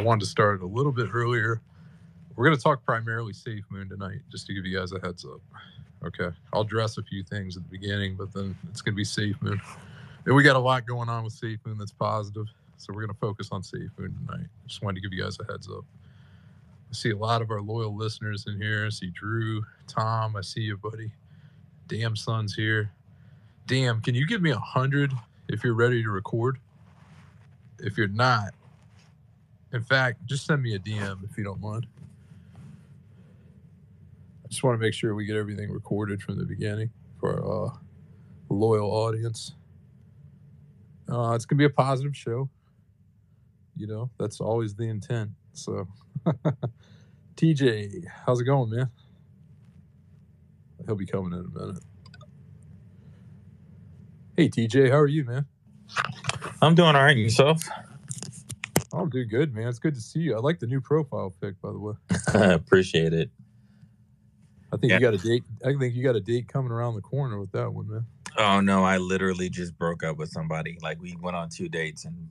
I wanted to start a little bit earlier. We're going to talk primarily Safe Moon tonight, just to give you guys a heads up. Okay. I'll address a few things at the beginning, but then it's going to be Safe Moon. And we got a lot going on with Safe Moon that's positive. So we're going to focus on Safe Moon tonight. Just wanted to give you guys a heads up. I see a lot of our loyal listeners in here. I see Drew, Tom. I see you, buddy. Damn Son's here. Damn, can you give me a hundred if you're ready to record? If you're not, in fact, just send me a DM if you don't mind. I just want to make sure we get everything recorded from the beginning for our uh, loyal audience. Uh, it's gonna be a positive show. You know, that's always the intent. So, TJ, how's it going, man? He'll be coming in a minute. Hey, TJ, how are you, man? I'm doing all right. Yourself? I'm doing good, man. It's good to see you. I like the new profile pic, by the way. I appreciate it. I think Yeah. you got a date. I think you got a date coming around the corner with that one, man. Oh no, I literally just broke up with somebody. Like we went on two dates, and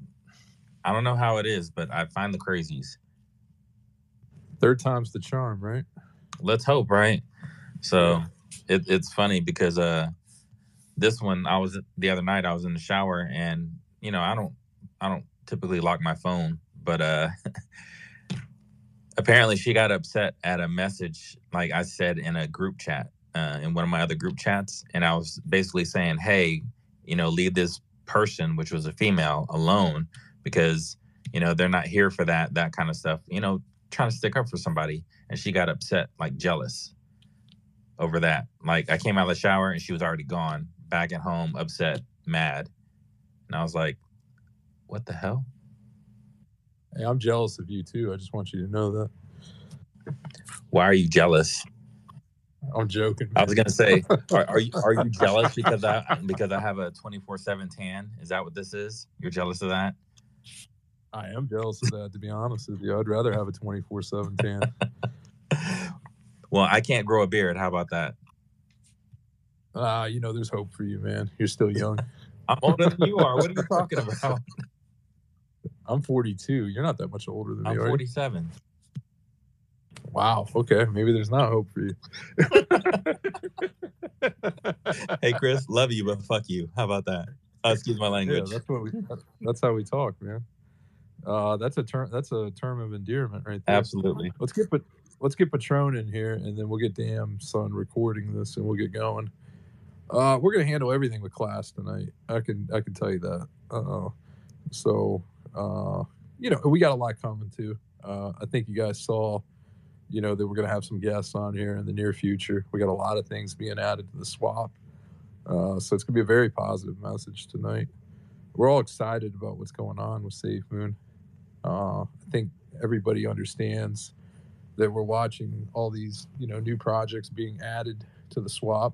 I don't know how it is, but I find the crazies. Third time's the charm, right? Let's hope, right? So it, it's funny because uh, this one I was the other night. I was in the shower, and you know I don't I don't typically lock my phone, but uh, apparently she got upset at a message like I said in a group chat uh, in one of my other group chats, and I was basically saying, "Hey, you know, leave this person, which was a female, alone because you know they're not here for that that kind of stuff." You know, trying to stick up for somebody, and she got upset, like jealous over that. Like I came out of the shower and she was already gone, back at home, upset, mad, and I was like, "What the hell?" Hey, I'm jealous of you too. I just want you to know that. Why are you jealous? I'm joking. I was gonna say, are, are you are you jealous because I because I have a twenty four seven tan? Is that what this is? You're jealous of that? I am jealous of that. To be honest with you, I'd rather have a 24 seven tan. Well, I can't grow a beard. How about that? Ah, you know, there's hope for you, man. You're still young. I'm older than you are. What are you talking about? I'm 42. You're not that much older than me. I'm 47. Wow. Okay. Maybe there's not hope for you. Hey, Chris, love you, but fuck you. How about that? Uh, excuse my Yeah, language. that's what we. That's how we talk, man. Uh, that's a term. That's a term of endearment, right there. Absolutely. Let's get Pat- let's get Patron in here, and then we'll get Damn Son recording this, and we'll get going. Uh, we're gonna handle everything with class tonight. I can I can tell you that. Uh, so uh, you know we got a lot coming too. Uh, I think you guys saw, you know, that we're gonna have some guests on here in the near future. We got a lot of things being added to the swap, uh, so it's gonna be a very positive message tonight. We're all excited about what's going on with Safe Moon. Uh, I think everybody understands that we're watching all these you know new projects being added to the swap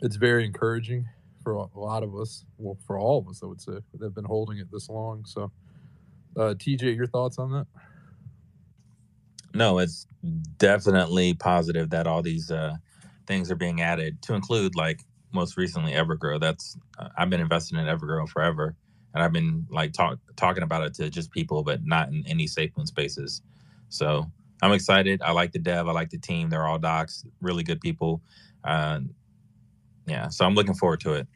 it's very encouraging for a lot of us well for all of us i would say they've been holding it this long so uh, tj your thoughts on that No, it's definitely positive that all these uh, things are being added to include, like most recently, Evergrow. That's uh, I've been investing in Evergrow forever, and I've been like talk, talking about it to just people, but not in any safe spaces. So I'm excited. I like the dev. I like the team. They're all docs, really good people. Uh, yeah, so I'm looking forward to it.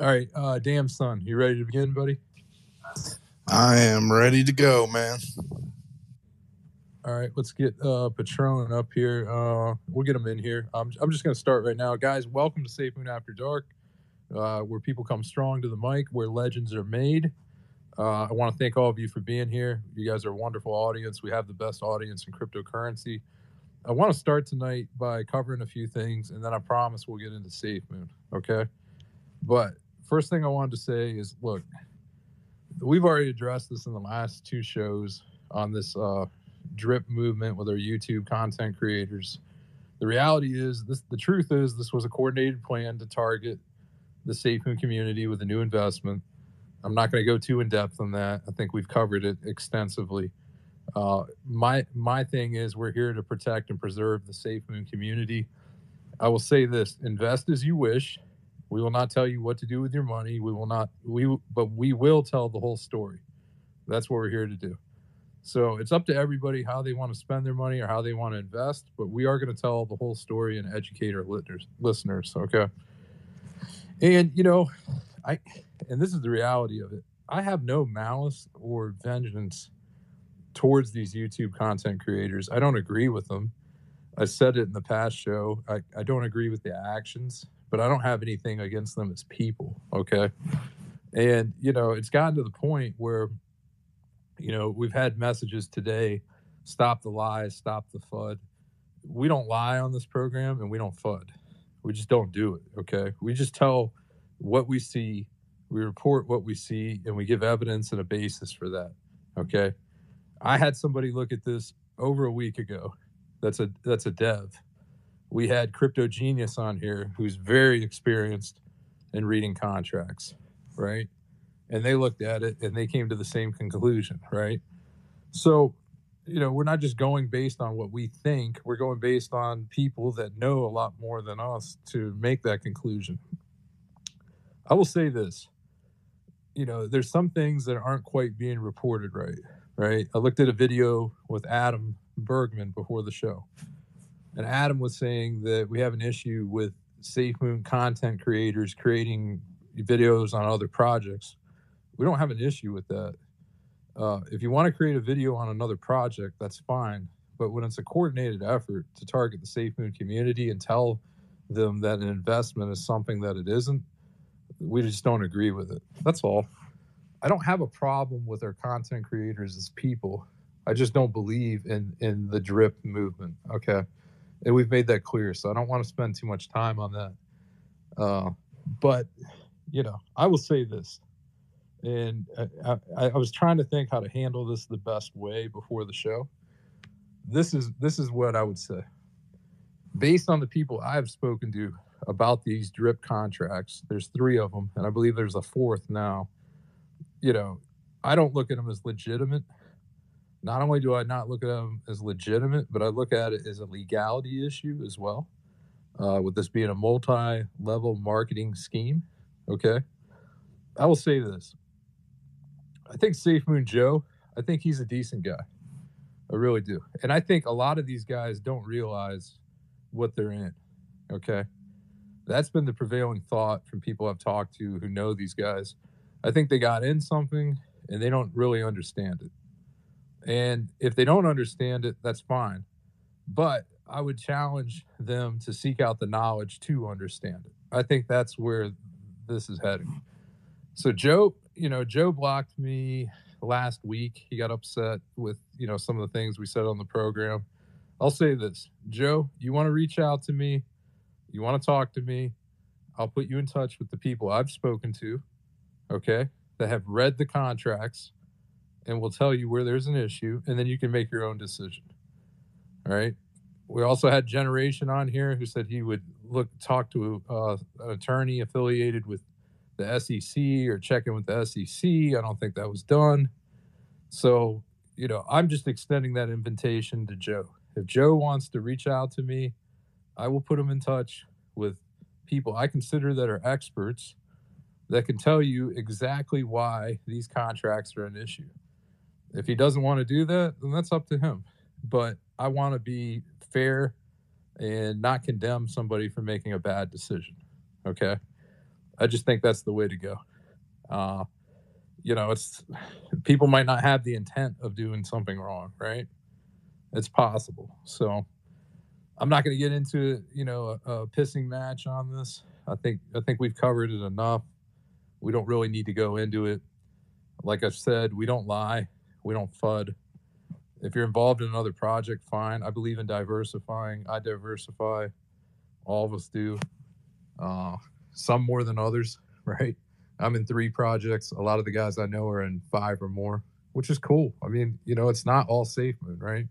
All right uh, damn son you ready to begin buddy I am ready to go, man. all right let's get uh patron up here uh we'll get him in here i'm, I'm just going to start right now guys welcome to safe moon after dark uh, where people come strong to the mic where legends are made Uh, I want to thank all of you for being here. You guys are a wonderful audience. We have the best audience in cryptocurrency. I want to start tonight by covering a few things, and then I promise we'll get into Safe Moon. Okay. But first thing I wanted to say is look, we've already addressed this in the last two shows on this uh, drip movement with our YouTube content creators. The reality is, this the truth is, this was a coordinated plan to target the Safe Moon community with a new investment. I'm not going to go too in depth on that. I think we've covered it extensively. Uh, my my thing is we're here to protect and preserve the Safe Moon community. I will say this: invest as you wish. We will not tell you what to do with your money. We will not. We but we will tell the whole story. That's what we're here to do. So it's up to everybody how they want to spend their money or how they want to invest, but we are going to tell the whole story and educate our listeners. Okay. And you know, I and this is the reality of it. I have no malice or vengeance towards these YouTube content creators. I don't agree with them. I said it in the past show. I, I don't agree with the actions, but I don't have anything against them as people. Okay. And, you know, it's gotten to the point where you know, we've had messages today stop the lies, stop the FUD. We don't lie on this program and we don't FUD. We just don't do it. Okay. We just tell what we see, we report what we see, and we give evidence and a basis for that. Okay. I had somebody look at this over a week ago. That's a that's a dev. We had Crypto Genius on here who's very experienced in reading contracts, right? and they looked at it and they came to the same conclusion, right? So, you know, we're not just going based on what we think, we're going based on people that know a lot more than us to make that conclusion. I will say this you know, there's some things that aren't quite being reported right, right? I looked at a video with Adam Bergman before the show, and Adam was saying that we have an issue with SafeMoon content creators creating videos on other projects we don't have an issue with that. Uh, if you want to create a video on another project, that's fine. But when it's a coordinated effort to target the SafeMoon community and tell them that an investment is something that it isn't, we just don't agree with it. That's all. I don't have a problem with our content creators as people. I just don't believe in in the drip movement. Okay, and we've made that clear. So I don't want to spend too much time on that. Uh, but you know, I will say this: and I, I, I was trying to think how to handle this the best way before the show. This is this is what I would say. Based on the people I've spoken to about these drip contracts, there's three of them, and I believe there's a fourth now. You know, I don't look at them as legitimate. Not only do I not look at them as legitimate, but I look at it as a legality issue as well. Uh, with this being a multi-level marketing scheme, okay. I will say this: I think Safe Moon Joe, I think he's a decent guy. I really do. And I think a lot of these guys don't realize what they're in. Okay. That's been the prevailing thought from people I've talked to who know these guys. I think they got in something and they don't really understand it. And if they don't understand it, that's fine. But I would challenge them to seek out the knowledge to understand it. I think that's where this is heading. So, Joe, you know, Joe blocked me last week. He got upset with, you know, some of the things we said on the program. I'll say this Joe, you want to reach out to me, you want to talk to me, I'll put you in touch with the people I've spoken to, okay, that have read the contracts and we'll tell you where there's an issue, and then you can make your own decision. All right. We also had Generation on here who said he would look talk to uh, an attorney affiliated with the SEC or check in with the SEC. I don't think that was done. So, you know, I'm just extending that invitation to Joe. If Joe wants to reach out to me, I will put him in touch with people I consider that are experts that can tell you exactly why these contracts are an issue. If he doesn't want to do that, then that's up to him. But I want to be fair and not condemn somebody for making a bad decision. Okay. I just think that's the way to go. Uh, you know, it's people might not have the intent of doing something wrong, right? It's possible. So I'm not going to get into you know a, a, pissing match on this. I think I think we've covered it enough. We don't really need to go into it. Like I said, we don't lie. We don't fud. If you're involved in another project, fine. I believe in diversifying. I diversify. All of us do. Uh, some more than others, right? I'm in three projects. A lot of the guys I know are in five or more, which is cool. I mean, you know, it's not all Safe Moon, right?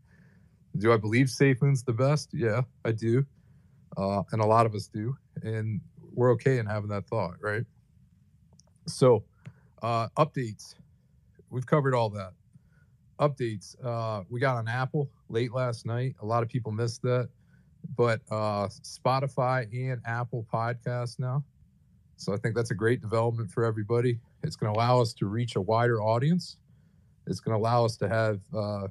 Do I believe Safe Moon's the best? Yeah, I do. Uh, and a lot of us do. And we're okay in having that thought, right? So, uh, updates. We've covered all that. Updates. Uh, we got on Apple late last night. A lot of people missed that. But uh, Spotify and Apple Podcasts now. So I think that's a great development for everybody. It's going to allow us to reach a wider audience. It's going to allow us to have, uh,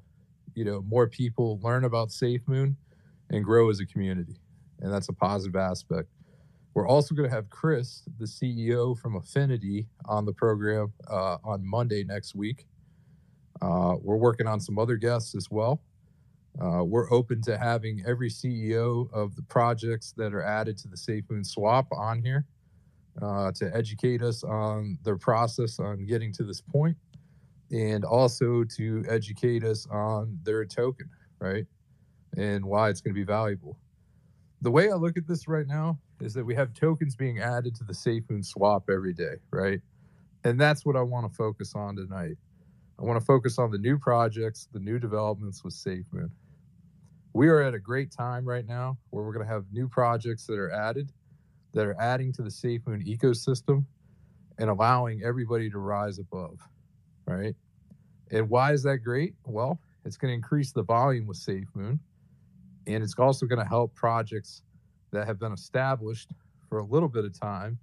you know, more people learn about SafeMoon and grow as a community, and that's a positive aspect. We're also going to have Chris, the CEO from Affinity, on the program uh, on Monday next week. Uh, we're working on some other guests as well. Uh, we're open to having every CEO of the projects that are added to the SafeMoon swap on here uh, to educate us on their process on getting to this point and also to educate us on their token, right? And why it's going to be valuable. The way I look at this right now is that we have tokens being added to the SafeMoon swap every day, right? And that's what I want to focus on tonight. I want to focus on the new projects, the new developments with SafeMoon. We are at a great time right now where we're going to have new projects that are added, that are adding to the SafeMoon ecosystem and allowing everybody to rise above, right? And why is that great? Well, it's going to increase the volume with SafeMoon, and it's also going to help projects that have been established for a little bit of time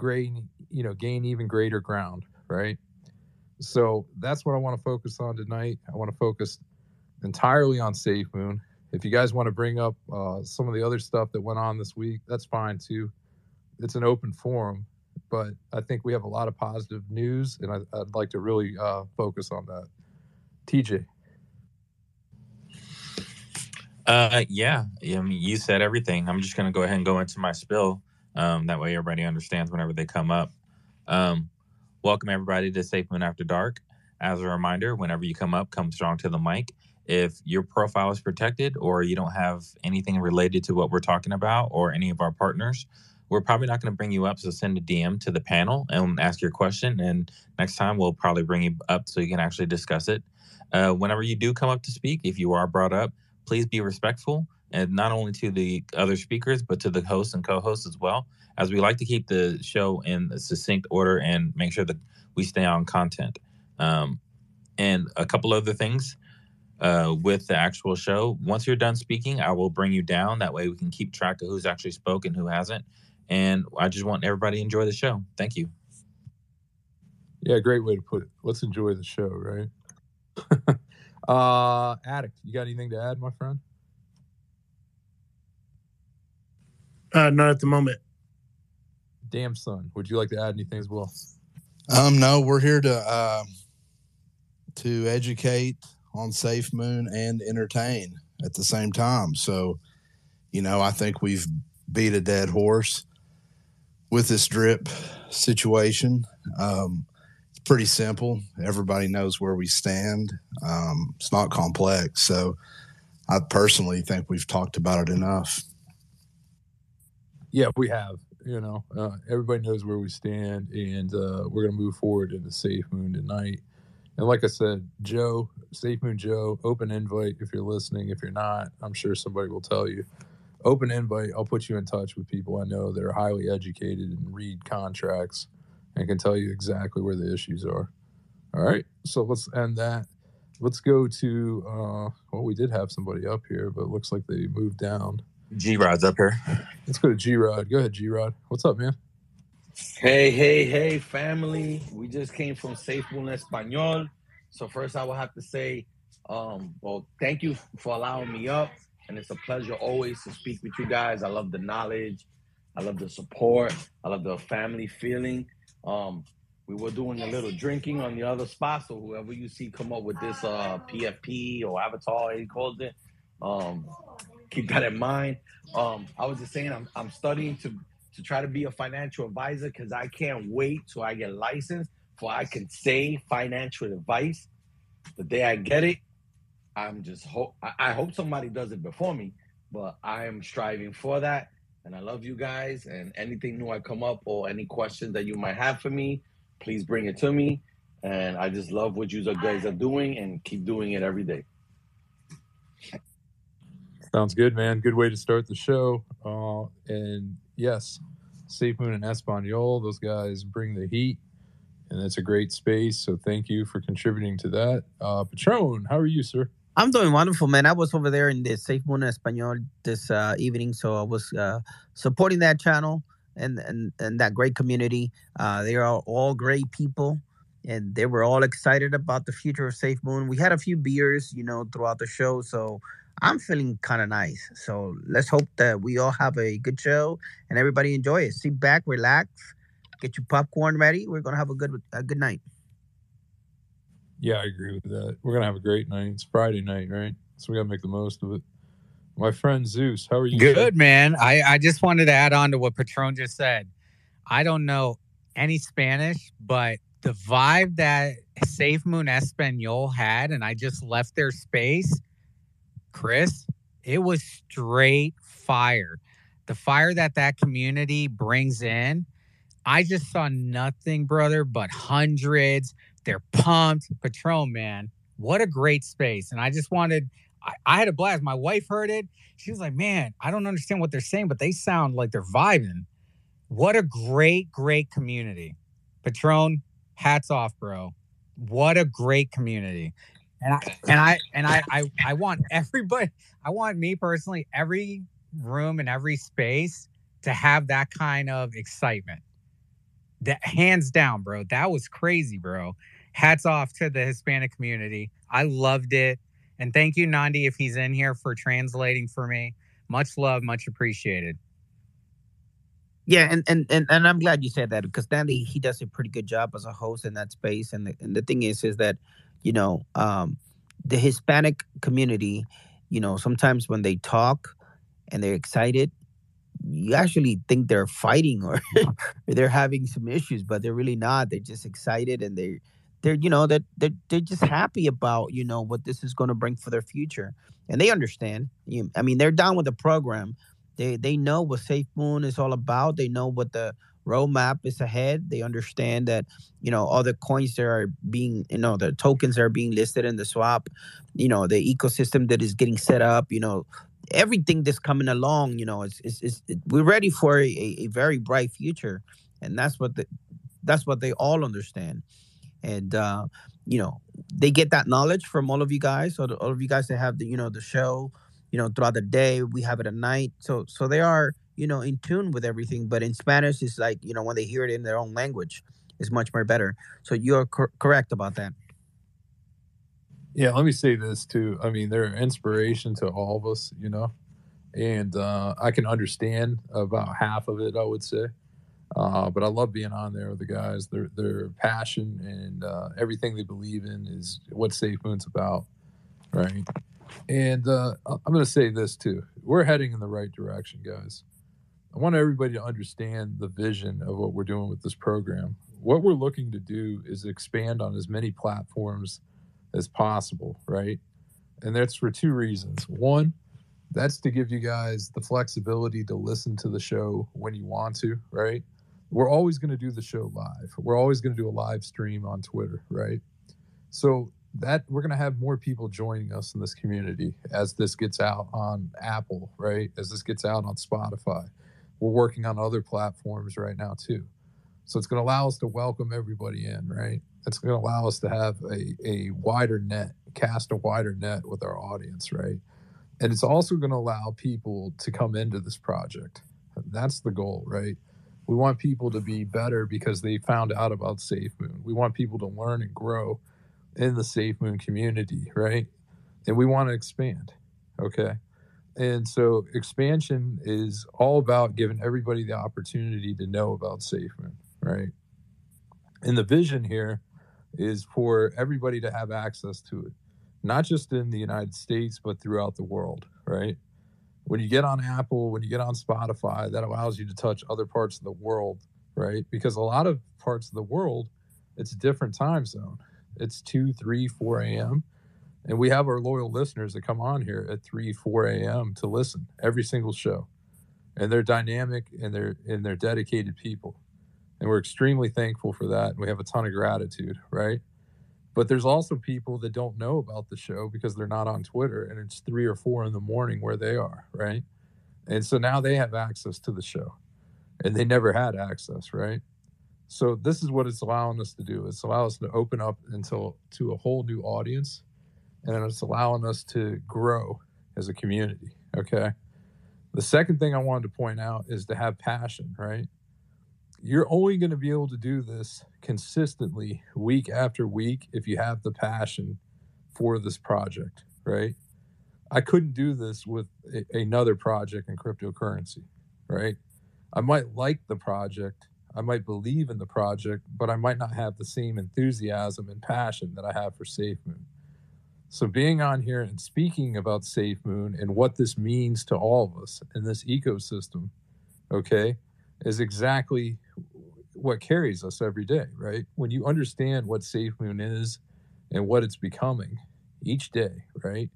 gain, you know, gain even greater ground, right? So that's what I want to focus on tonight. I want to focus entirely on Safe Moon. If you guys want to bring up uh, some of the other stuff that went on this week, that's fine too. It's an open forum, but I think we have a lot of positive news, and I, would like to really uh, focus on that. TJ. Uh, yeah, I mean, you said everything. I'm just going to go ahead and go into my spill. Um, that way, everybody understands whenever they come up. Um, welcome everybody to Safe Moon After Dark. As a reminder, whenever you come up, come strong to the mic. If your profile is protected or you don't have anything related to what we're talking about or any of our partners, we're probably not going to bring you up. So send a DM to the panel and ask your question. And next time we'll probably bring you up so you can actually discuss it. Uh, whenever you do come up to speak, if you are brought up, please be respectful and not only to the other speakers, but to the hosts and co-hosts as well, as we like to keep the show in succinct order and make sure that we stay on content. Um, and a couple other things uh, with the actual show. Once you're done speaking, I will bring you down. That way we can keep track of who's actually spoken, who hasn't. And I just want everybody to enjoy the show. Thank you. Yeah, great way to put it. Let's enjoy the show, right? uh Addict, you got anything to add, my friend? Uh not at the moment. Damn son, would you like to add anything as well? Um, no, we're here to uh, to educate on Safe Moon and entertain at the same time. So, you know, I think we've beat a dead horse with this drip situation. Um, it's pretty simple. Everybody knows where we stand. Um, it's not complex. So, I personally think we've talked about it enough. Yeah, we have. You know, uh, everybody knows where we stand, and uh, we're going to move forward into SafeMoon tonight. And like I said, Joe, Safe Moon Joe, open invite if you're listening. If you're not, I'm sure somebody will tell you. Open invite. I'll put you in touch with people I know that are highly educated and read contracts and can tell you exactly where the issues are. All right. So let's end that. Let's go to, uh, well, we did have somebody up here, but looks like they moved down. G Rod's up here. Let's go to G Rod. Go ahead, G Rod. What's up, man? Hey, hey, hey, family. We just came from Safe SafeMoon Espanol. So, first, I will have to say, um, well, thank you for allowing me up. And it's a pleasure always to speak with you guys. I love the knowledge, I love the support, I love the family feeling. Um, we were doing a little drinking on the other spot. So, whoever you see come up with this uh, PFP or avatar, he calls it, um, keep that in mind. Um, I was just saying, I'm, I'm studying to to try to be a financial advisor because I can't wait till I get licensed for I can say financial advice. The day I get it, I'm just hope I hope somebody does it before me, but I am striving for that. And I love you guys. And anything new I come up or any questions that you might have for me, please bring it to me. And I just love what you guys are doing and keep doing it every day. Sounds good, man. Good way to start the show. Uh, and yes, Safe Moon and Espanol, those guys bring the heat, and it's a great space. So thank you for contributing to that. Uh, Patron, how are you, sir? I'm doing wonderful, man. I was over there in the Safe Moon Espanol this uh, evening, so I was uh, supporting that channel and, and and that great community. Uh, they are all great people, and they were all excited about the future of Safe Moon. We had a few beers, you know, throughout the show, so I'm feeling kind of nice. So let's hope that we all have a good show and everybody enjoy it. Sit back, relax, get your popcorn ready. We're gonna have a good a good night. Yeah, I agree with that. We're gonna have a great night. It's Friday night, right? So we gotta make the most of it. My friend Zeus, how are you? Good, sir? man. I, I just wanted to add on to what Patron just said. I don't know any Spanish, but the vibe that Safe Moon Espanol had, and I just left their space, Chris, it was straight fire. The fire that that community brings in, I just saw nothing, brother, but hundreds. They're pumped. Patron, man, what a great space. And I just wanted, I, I had a blast. My wife heard it. She was like, man, I don't understand what they're saying, but they sound like they're vibing. What a great, great community. Patron, hats off, bro. What a great community. And I and I and I I, I want everybody, I want me personally, every room and every space to have that kind of excitement. That hands down, bro. That was crazy, bro. Hats off to the Hispanic community. I loved it. And thank you, Nandi, if he's in here for translating for me. Much love, much appreciated. Yeah, and and and, and I'm glad you said that because Nandi he does a pretty good job as a host in that space. And the, and the thing is, is that you know um, the Hispanic community, you know, sometimes when they talk and they're excited, you actually think they're fighting or, or they're having some issues, but they're really not. They're just excited and they they're you know that they're, they're just happy about you know what this is going to bring for their future. And they understand. You, i mean they're down with the program. They they know what safe moon is all about. They know what the roadmap is ahead. They understand that you know all the coins that are being you know the tokens that are being listed in the swap you know the ecosystem that is getting set up you know everything that's coming along you know it's, it's, it's it, we're ready for a, a very bright future. And that's what the, that's what they all understand. And uh, you know they get that knowledge from all of you guys so all of you guys that have the you know the show you know throughout the day we have it at night. So so they are you know in tune with everything but in spanish it's like you know when they hear it in their own language it's much more better so you're cor- correct about that Yeah, let me say this too. I mean, they're an inspiration to all of us, you know, and uh, I can understand about half of it, I would say. Uh, but I love being on there with the guys. Their their passion and uh, everything they believe in is what Safe Moon's about, right? And uh, I'm going to say this too: we're heading in the right direction, guys. I want everybody to understand the vision of what we're doing with this program. What we're looking to do is expand on as many platforms as possible, right? And that's for two reasons. One, that's to give you guys the flexibility to listen to the show when you want to, right? We're always going to do the show live. We're always going to do a live stream on Twitter, right? So that we're going to have more people joining us in this community as this gets out on Apple, right? As this gets out on Spotify. We're working on other platforms right now too. So it's going to allow us to welcome everybody in, right? It's going to allow us to have a, a wider net, cast a wider net with our audience, right? And it's also going to allow people to come into this project. That's the goal, right? We want people to be better because they found out about Safe Moon. We want people to learn and grow in the Safe Moon community, right? And we want to expand, okay? And so expansion is all about giving everybody the opportunity to know about Safe Moon, right? And the vision here is for everybody to have access to it, not just in the United States, but throughout the world, right? When you get on Apple, when you get on Spotify, that allows you to touch other parts of the world, right? Because a lot of parts of the world, it's a different time zone. It's 2, 3, 4 a.m. And we have our loyal listeners that come on here at 3, 4 a.m. to listen every single show. And they're dynamic and they're and they're dedicated people. And we're extremely thankful for that. We have a ton of gratitude, right? But there's also people that don't know about the show because they're not on Twitter and it's three or four in the morning where they are, right? And so now they have access to the show and they never had access, right? So this is what it's allowing us to do. It's allowing us to open up until to a whole new audience and it's allowing us to grow as a community. Okay. The second thing I wanted to point out is to have passion, right? you're only going to be able to do this consistently week after week if you have the passion for this project, right? I couldn't do this with a, another project in cryptocurrency, right? I might like the project, I might believe in the project, but I might not have the same enthusiasm and passion that I have for SafeMoon. So, being on here and speaking about SafeMoon and what this means to all of us in this ecosystem, okay, is exactly what carries us every day, right? When you understand what SafeMoon is and what it's becoming each day, right?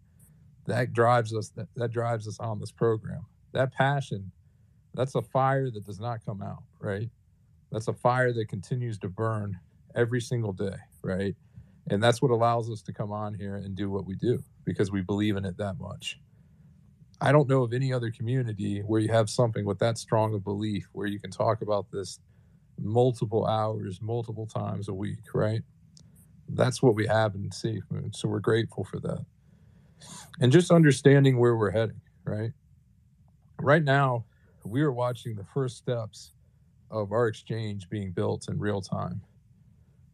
That drives us that, that drives us on this program. That passion, that's a fire that does not come out, right? That's a fire that continues to burn every single day, right? And that's what allows us to come on here and do what we do because we believe in it that much. I don't know of any other community where you have something with that strong of belief where you can talk about this multiple hours, multiple times a week, right? That's what we have in Safe Moon. So we're grateful for that. And just understanding where we're heading, right? Right now, we are watching the first steps of our exchange being built in real time.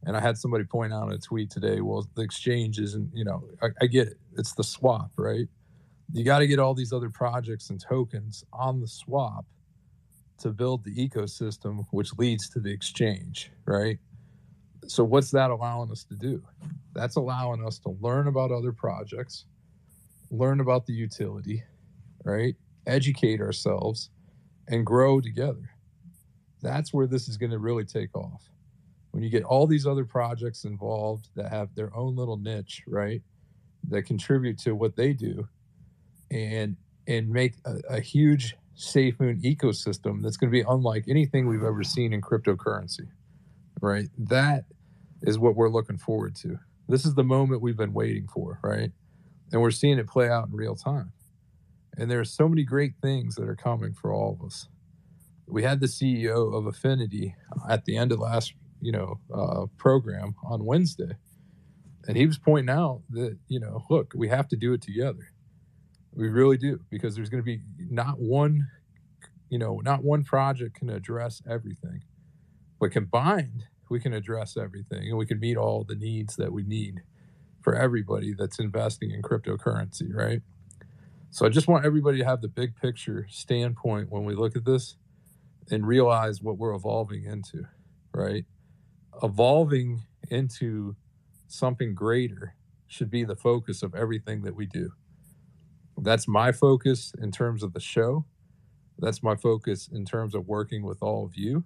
And I had somebody point out in a tweet today, well, the exchange isn't, you know, I, I get it. It's the swap, right? You got to get all these other projects and tokens on the swap to build the ecosystem, which leads to the exchange, right? So, what's that allowing us to do? That's allowing us to learn about other projects, learn about the utility, right? Educate ourselves and grow together. That's where this is going to really take off. When you get all these other projects involved that have their own little niche, right? That contribute to what they do and and make a, a huge SafeMoon ecosystem that's going to be unlike anything we've ever seen in cryptocurrency, right? That is what we're looking forward to. This is the moment we've been waiting for, right? And we're seeing it play out in real time. And there are so many great things that are coming for all of us. We had the CEO of Affinity at the end of last, you know, uh, program on Wednesday, and he was pointing out that you know, look, we have to do it together we really do because there's going to be not one, you know, not one project can address everything, but combined we can address everything and we can meet all the needs that we need for everybody that's investing in cryptocurrency, right? So I just want everybody to have the big picture standpoint when we look at this and realize what we're evolving into, right? Evolving into something greater should be the focus of everything that we do that's my focus in terms of the show. That's my focus in terms of working with all of you.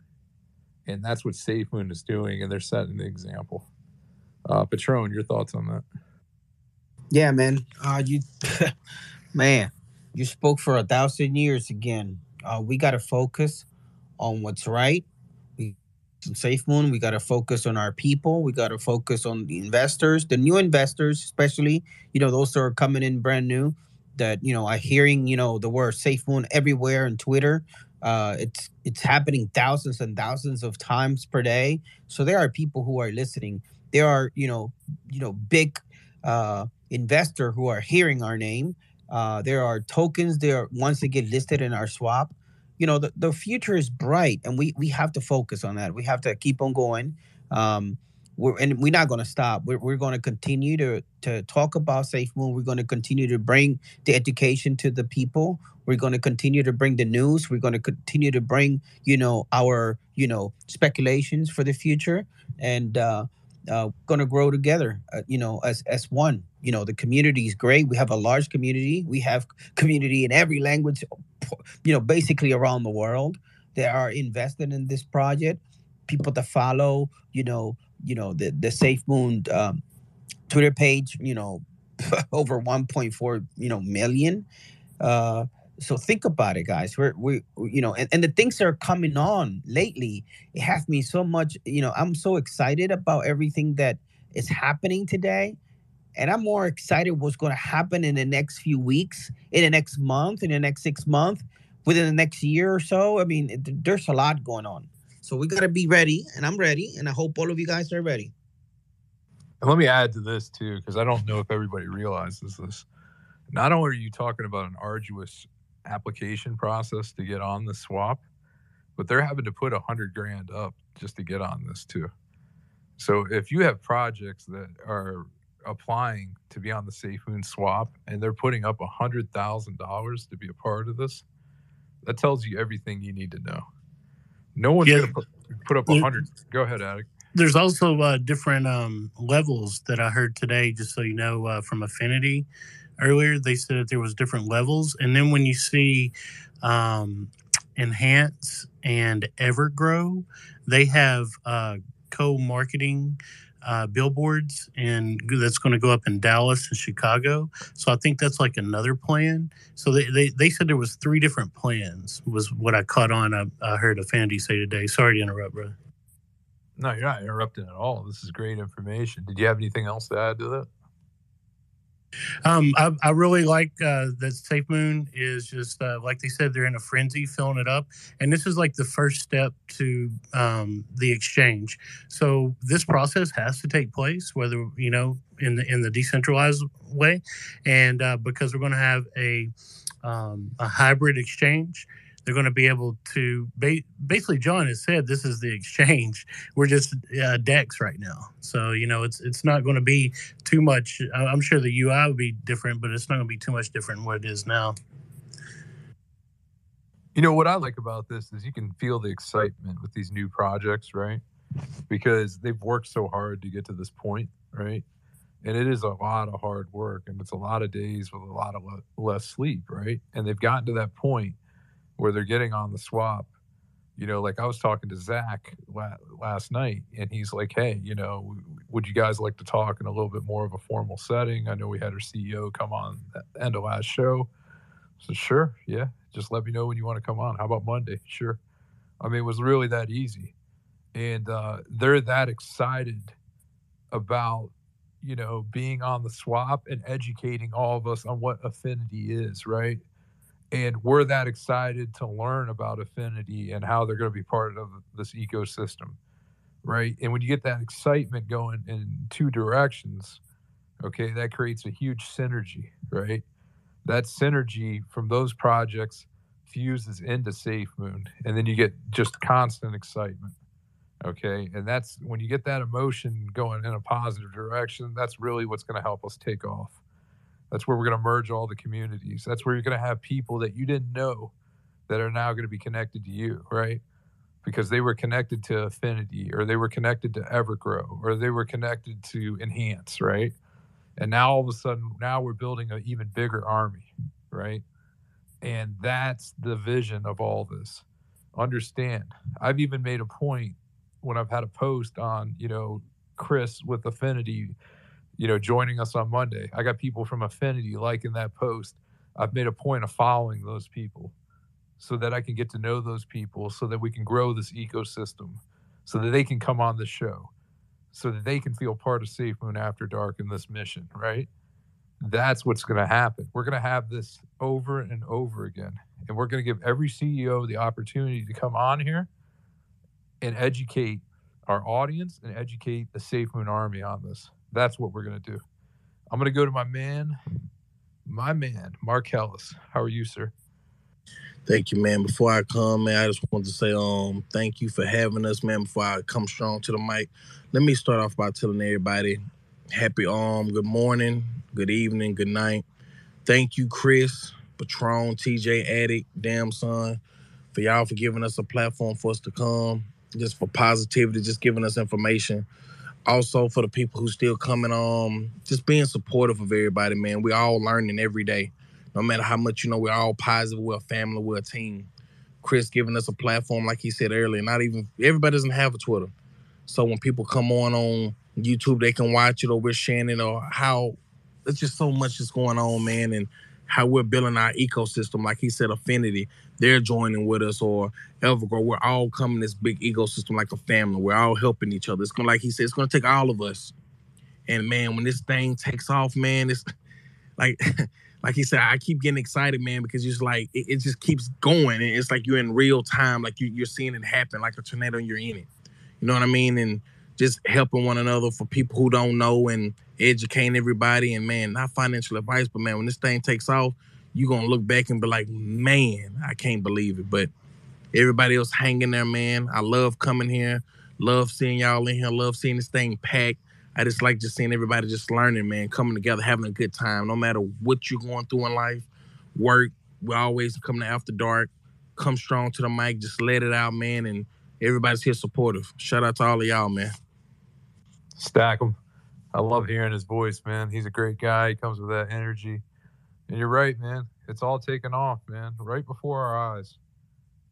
And that's what SafeMoon is doing, and they're setting the example. Uh, Patron, your thoughts on that? Yeah, man. Uh, you, man, you spoke for a thousand years again. Uh, we got to focus on what's right. SafeMoon, we got to focus on our people. We got to focus on the investors, the new investors, especially. You know, those that are coming in brand new that you know are hearing you know the word safe moon everywhere on Twitter. Uh, it's it's happening thousands and thousands of times per day. So there are people who are listening. There are you know you know big uh, investor who are hearing our name. Uh, there are tokens. There ones that get listed in our swap. You know the, the future is bright, and we we have to focus on that. We have to keep on going. Um, we're and we're not going to stop. We're, we're going to continue to to talk about Safe Moon. We're going to continue to bring the education to the people. We're going to continue to bring the news. We're going to continue to bring you know our you know speculations for the future, and uh, uh, going to grow together. Uh, you know, as as one. You know, the community is great. We have a large community. We have community in every language. You know, basically around the world. They are invested in this project. People to follow. You know, you know the the Safe Moon um, Twitter page, you know, over 1.4 you know million. Uh, so think about it, guys. We're we you know, and, and the things that are coming on lately, it has me so much. You know, I'm so excited about everything that is happening today. And I'm more excited what's going to happen in the next few weeks, in the next month, in the next six months, within the next year or so. I mean, it, there's a lot going on. So we got to be ready, and I'm ready, and I hope all of you guys are ready. And let me add to this too, because I don't know if everybody realizes this. Not only are you talking about an arduous application process to get on the swap, but they're having to put a hundred grand up just to get on this too. So if you have projects that are applying to be on the Safe Moon swap and they're putting up a hundred thousand dollars to be a part of this, that tells you everything you need to know. No one's Yeah. gonna put, put up a hundred. Go ahead, Addict. There's also uh, different um, levels that I heard today, just so you know, uh, from Affinity earlier. They said that there was different levels, and then when you see um, Enhance and Evergrow, they have uh, co-marketing uh, billboards, and that's going to go up in Dallas and Chicago. So I think that's like another plan. So they, they, they said there was three different plans. Was what I caught on. I, I heard Affinity say today. Sorry to interrupt, brother. No, you're not interrupting at all. This is great information. Did you have anything else to add to that? Um, I, I really like uh, that Safe Moon is just uh, like they said they're in a frenzy filling it up, and this is like the first step to um, the exchange. So this process has to take place, whether you know in the in the decentralized way, and uh, because we're going to have a um, a hybrid exchange. They're going to be able to ba- basically. John has said this is the exchange. We're just uh, Dex right now, so you know it's it's not going to be too much. I- I'm sure the UI will be different, but it's not going to be too much different than what it is now. You know what I like about this is you can feel the excitement with these new projects, right? Because they've worked so hard to get to this point, right? And it is a lot of hard work, and it's a lot of days with a lot of le- less sleep, right? And they've gotten to that point where they're getting on the swap. You know, like I was talking to Zach la- last night, and he's like, "Hey, you know, would you guys like to talk in a little bit more of a formal setting? I know we had our CEO come on at the end of last show." So sure, yeah, just let me know when you want to come on. How about Monday? Sure. I mean, it was really that easy. And uh, they're that excited about, you know, being on the swap and educating all of us on what affinity is, right? And we're that excited to learn about affinity and how they're going to be part of this ecosystem, right? And when you get that excitement going in two directions, okay, that creates a huge synergy, right? That synergy from those projects fuses into Safe Moon, and then you get just constant excitement. Okay, and that's when you get that emotion going in a positive direction. That's really what's going to help us take off. That's where we're going to merge all the communities. That's where you're going to have people that you didn't know that are now going to be connected to you, right? Because they were connected to Affinity, or they were connected to Evergrow, or they were connected to Enhance, right? And now all of a sudden, now we're building an even bigger army, right? And that's the vision of all this. Understand, I've even made a point when I've had a post on, you know, Chris with Affinity, you know, joining us on Monday. I got people from Affinity liking that post. I've made a point of following those people so that I can get to know those people so that we can grow this ecosystem so that they can come on the show so that they can feel part of Safe Moon After Dark in this mission, right? That's what's going to happen. We're going to have this over and over again. And we're going to give every CEO the opportunity to come on here and educate our audience and educate the Safe Moon Army on this. That's what we're going to do. I'm going to go to my man, my man, Mark Ellis. How are you, sir? Thank you, man. Before I come, man, I just want to say um thank you for having us, man. Before I come strong to the mic, let me start off by telling everybody happy um good morning, good evening, good night. Thank you, Chris, Patron, TJ Addict, Damn Son, for y'all for giving us a platform for us to come, just for positivity, just giving us information. Also for the people who still coming um just being supportive of everybody, man. We all learning every day. No matter how much you know we're all positive we're a family we're a team. Chris giving us a platform like he said earlier not even everybody doesn't have a twitter. So when people come on on youtube they can watch it or we're sharing it or how there's just so much that's going on man. And how we're building our ecosystem like he said affinity they're joining with us or evergrow we're all coming this big ecosystem like a family we're all helping each other it's gonna like he said it's gonna take all of us and man when this thing takes off man it's like like he said, I keep getting excited, man, because it's like it, it just keeps going. And it's like you're in real time, like you, you're seeing it happen, like a tornado, and you're in it. You know what I mean? And just helping one another for people who don't know and educating everybody. And man, not financial advice, but man, when this thing takes off, you're gonna look back and be like, man, I can't believe it. But Everybody else hanging there, man. I love coming here. Love seeing y'all in here. Love seeing this thing packed. I just like just seeing everybody just learning, man, coming together, having a good time. No matter what you're going through in life, work, we always come to After Dark. Come strong to the mic, just let it out, man, and everybody's here supportive. Shout out to all of y'all, man. Stack him. I love hearing his voice, man. He's a great guy. He comes with that energy. And you're right, man. It's all taken off, man, right before our eyes.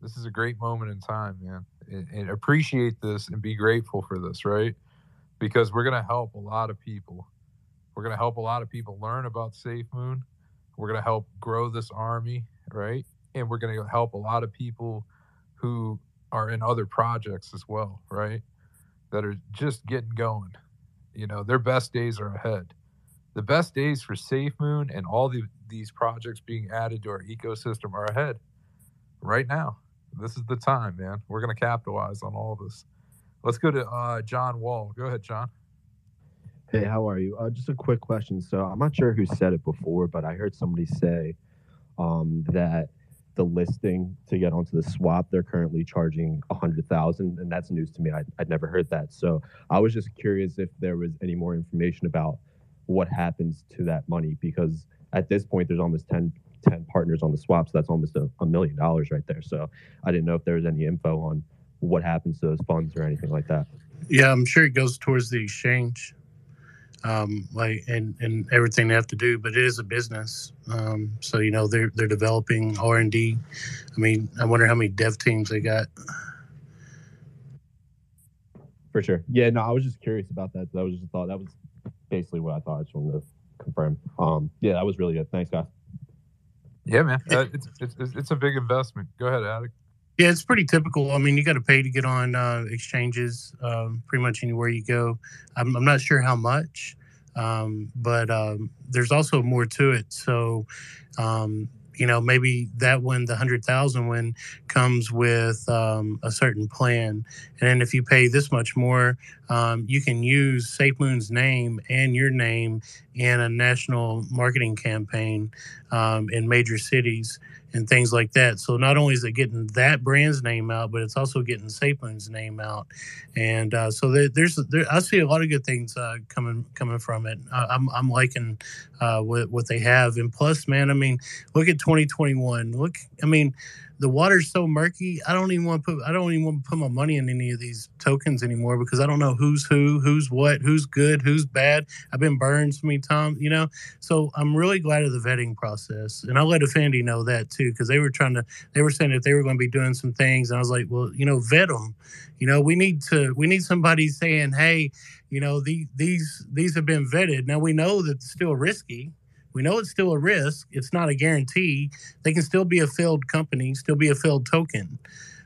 This is a great moment in time, man. And, and appreciate this and be grateful for this, right? Because we're going to help a lot of people. We're going to help a lot of people learn about Safe Moon. We're going to help grow this army, right? And we're going to help a lot of people who are in other projects as well, right? That are just getting going. You know, their best days are ahead. The best days for Safe Moon and all the, these projects being added to our ecosystem are ahead right now. This is the time, man. We're going to capitalize on all of this. Let's go to uh, John Wall. Go ahead, John. Hey, how are you? Uh, just a quick question. So I'm not sure who said it before, but I heard somebody say um, that the listing to get onto the swap they're currently charging a hundred thousand, and that's news to me. I, I'd never heard that, so I was just curious if there was any more information about what happens to that money because at this point there's almost 10, 10 partners on the swap, so that's almost a, a million dollars right there. So I didn't know if there was any info on what happens to those funds or anything like that. Yeah, I'm sure it goes towards the exchange, um, like and and everything they have to do. But it is a business, um, so you know they're they're developing R and D. I mean, I wonder how many dev teams they got. For sure. Yeah, no, I was just curious about that. That was just a thought that was basically what I thought. I just wanted to confirm. Um, yeah, that was really good. Thanks, guys. Yeah, man. Uh, it's, it's, it's a big investment. Go ahead, Addict. Yeah, it's pretty typical. I mean, you got to pay to get on uh, exchanges um, pretty much anywhere you go. I'm, I'm not sure how much, um, but um, there's also more to it. So, um, you know, maybe that one, the hundred thousand one, comes with um, a certain plan, and if you pay this much more, um, you can use Safe Moon's name and your name in a national marketing campaign in major cities and things like that. So not only is it getting that brand's name out, but it's also getting Safe name out, and uh, so there, there's there, I see a lot of good things uh, coming coming from it. I'm I'm liking uh, what what they have, and plus, man, I mean, look at 2021. Look, I mean, the water's so murky. I don't even want to put I don't even want to put my money in any of these tokens anymore because I don't know who's who, who's what, who's good, who's bad. I've been burned so many times, you know. So I'm really glad of the vetting process, and I'll let Affinity know that too because they were trying to they were saying that they were going to be doing some things, and I was like, well, you know, vet them. You know, we need to we need somebody saying, hey, you know, the, these these have been vetted. Now we know that it's still risky. We know it's still a risk. It's not a guarantee. They can still be a failed company, still be a failed token.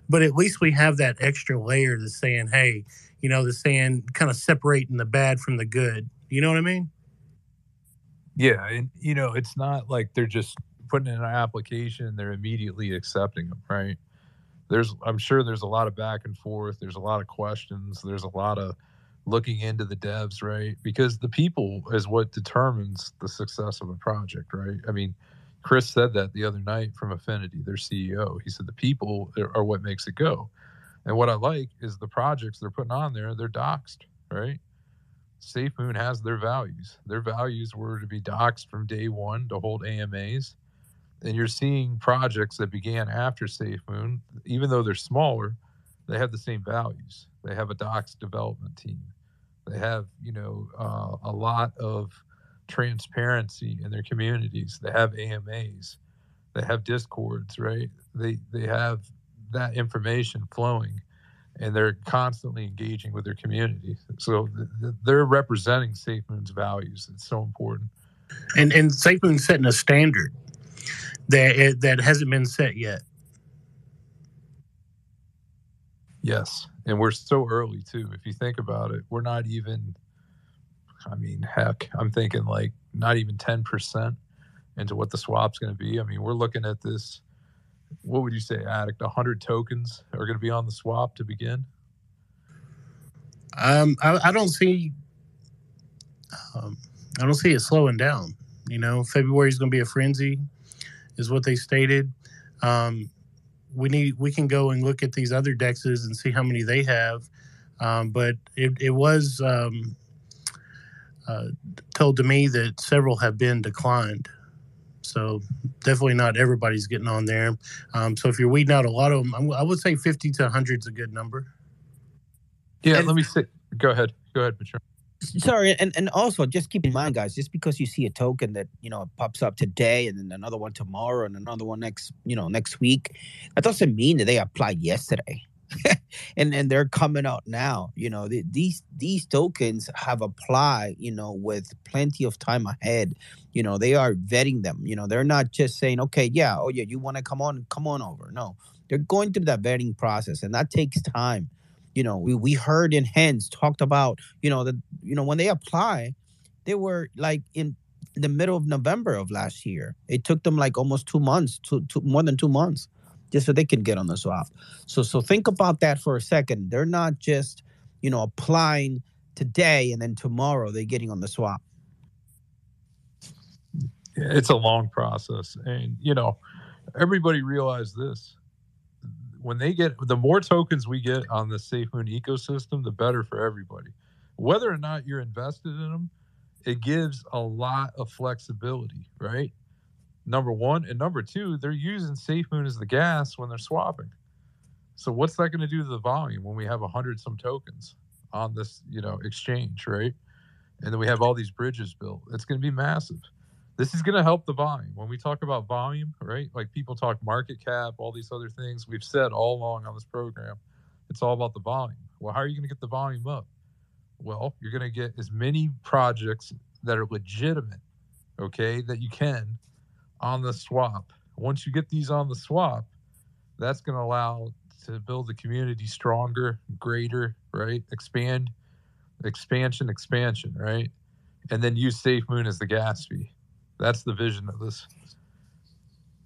But at least we have that extra layer that's saying, hey, you know, the saying kind of separating the bad from the good. You know what I mean? Yeah, and you know, it's not like they're just putting in an application and they're immediately accepting them, right? There's I'm sure there's a lot of back and forth, there's a lot of questions, there's a lot of looking into the devs, right? Because the people is what determines the success of a project, right? I mean, Chris said that the other night from Affinity, their CEO. He said the people are what makes it go. And what I like is the projects they're putting on there, they're doxed, right? Safe Moon has their values. Their values were to be doxed from day one to hold AMAs. And you're seeing projects that began after Safe Moon, even though they're smaller, they have the same values. They have a docs development team. They have, you know, uh, a lot of transparency in their communities. They have AMAs. They have discords, right? They they have that information flowing, and they're constantly engaging with their community. So th- th- they're representing Safe Moon's values. It's so important. And and Safe Moon's setting a standard that that hasn't been set yet. Yes, and we're so early too. If you think about it, we're not even. I mean, heck, I'm thinking like not even ten percent into what the swap's going to be. I mean, we're looking at this. What would you say, Addict? hundred tokens are going to be on the swap to begin. Um, I, I don't see. Um, I don't see it slowing down. You know, February is going to be a frenzy, is what they stated. Um, we need we can go and look at these other dexes and see how many they have. Um, but it, it was um, uh, told to me that several have been declined. So definitely not everybody's getting on there. Um, so if you're weeding out a lot of them, I'm- I would say 50 to 100 is a good number. Yeah, And- let me say. Go ahead. Go ahead, Patron. Sorry and, and also just keep in mind guys just because you see a token that you know pops up today and then another one tomorrow and another one next you know next week that doesn't mean that they applied yesterday. And and they're coming out now you know the, these these tokens have applied you know with plenty of time ahead. You know they are vetting them. You know they're not just saying okay yeah oh yeah you want to come on come on over. No they're going through that vetting process and that takes time you know we, we heard in hens talked about you know that you know when they apply they were like in the middle of november of last year. It took them like almost two months to, to more than two months just so they can get on the swap. So so think about that for a second. They're not just you know applying today and then tomorrow they're getting on the swap. It's a long process, and you know, everybody realize this. When they get the more tokens we get on the SafeMoon ecosystem, the better for everybody. Whether or not you're invested in them, it gives a lot of flexibility, right? Number one, and number two, they're using SafeMoon as the gas when they're swapping. So what's that going to do to the volume when we have a hundred some tokens on this, you know, exchange, right? And then we have all these bridges built. It's going to be massive this is going to help the volume. When we talk about volume right like people talk market cap all these other things we've said all along on this program it's all about the volume. Well how are you going to get the volume up? Well you're going to get as many projects that are legitimate okay that you can on the swap. Once you get these on the swap that's going to allow to build the community stronger greater right? Expand expansion expansion right? And then use safe moon as the gas fee that's the vision of this.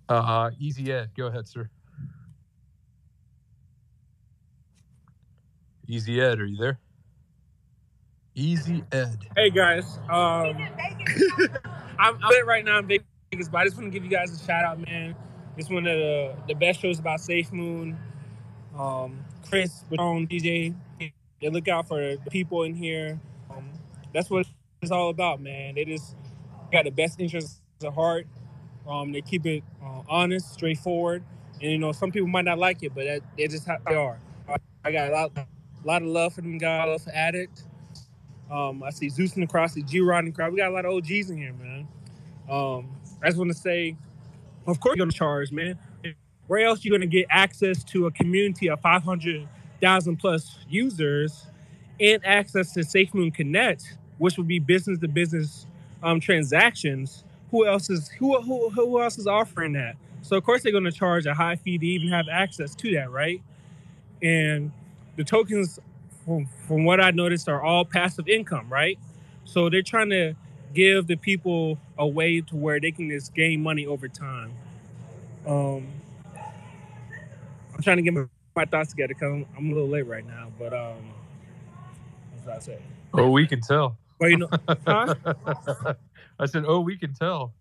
Uh, Easy Ed, go ahead, sir. Easy Ed, are you there? Easy Ed. Hey guys, um, I'm, I'm right now in Vegas, but I just want to give you guys a shout out, man. It's one of the, the best shows about Safe Moon. Um, Chris, Patron, DJ, they look out for the people in here. Um, that's what it's all about, man. They just got the best interests at heart. Um, they keep it uh, honest, straightforward, and you know some people might not like it, but that, they just how they are. I, I got a lot, a lot of love for them guys. Love for Addict. Um, I see Zeus in the crowd, I G Rod in the crowd. We got a lot of OGs in here, man. Um, I just want to say, of course you're gonna charge, man. Where else you gonna get access to a community of 500,000 plus users and access to SafeMoon Connect, which would be business to business um, transactions? Who else is who, who who else is offering that? So of course they're gonna charge a high fee to even have access to that, right? And the tokens from, from what I noticed, are all passive income, right? So they're trying to give the people a way to where they can just gain money over time. Um, I'm trying to get my, my thoughts together because I'm, I'm a little late right now, but um, what's I say? Oh, we can tell. Well, you know, huh? I said, oh, we can tell.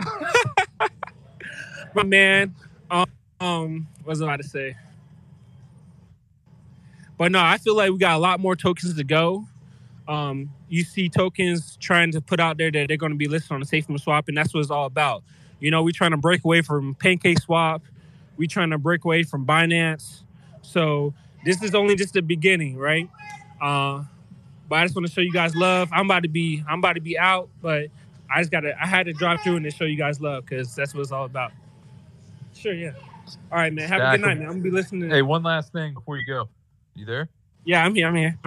my man. Um, um, what was I about to say? But no, I feel like we got a lot more tokens to go. Um, you see tokens trying to put out there that they're going to be listed on the SafeMoon swap, and that's what it's all about. You know, we're trying to break away from Pancake Swap. We're trying to break away from Binance. So this is only just the beginning, right? Uh, but I just want to show you guys love. I'm about to be, I'm about to be out, but I just gotta, I had to drop through and to show you guys love because that's what it's all about. Sure, yeah. All right, man. Have a good night, man. I'm gonna be listening. Hey, one last thing before you go. You there? Yeah, I'm here. I'm here.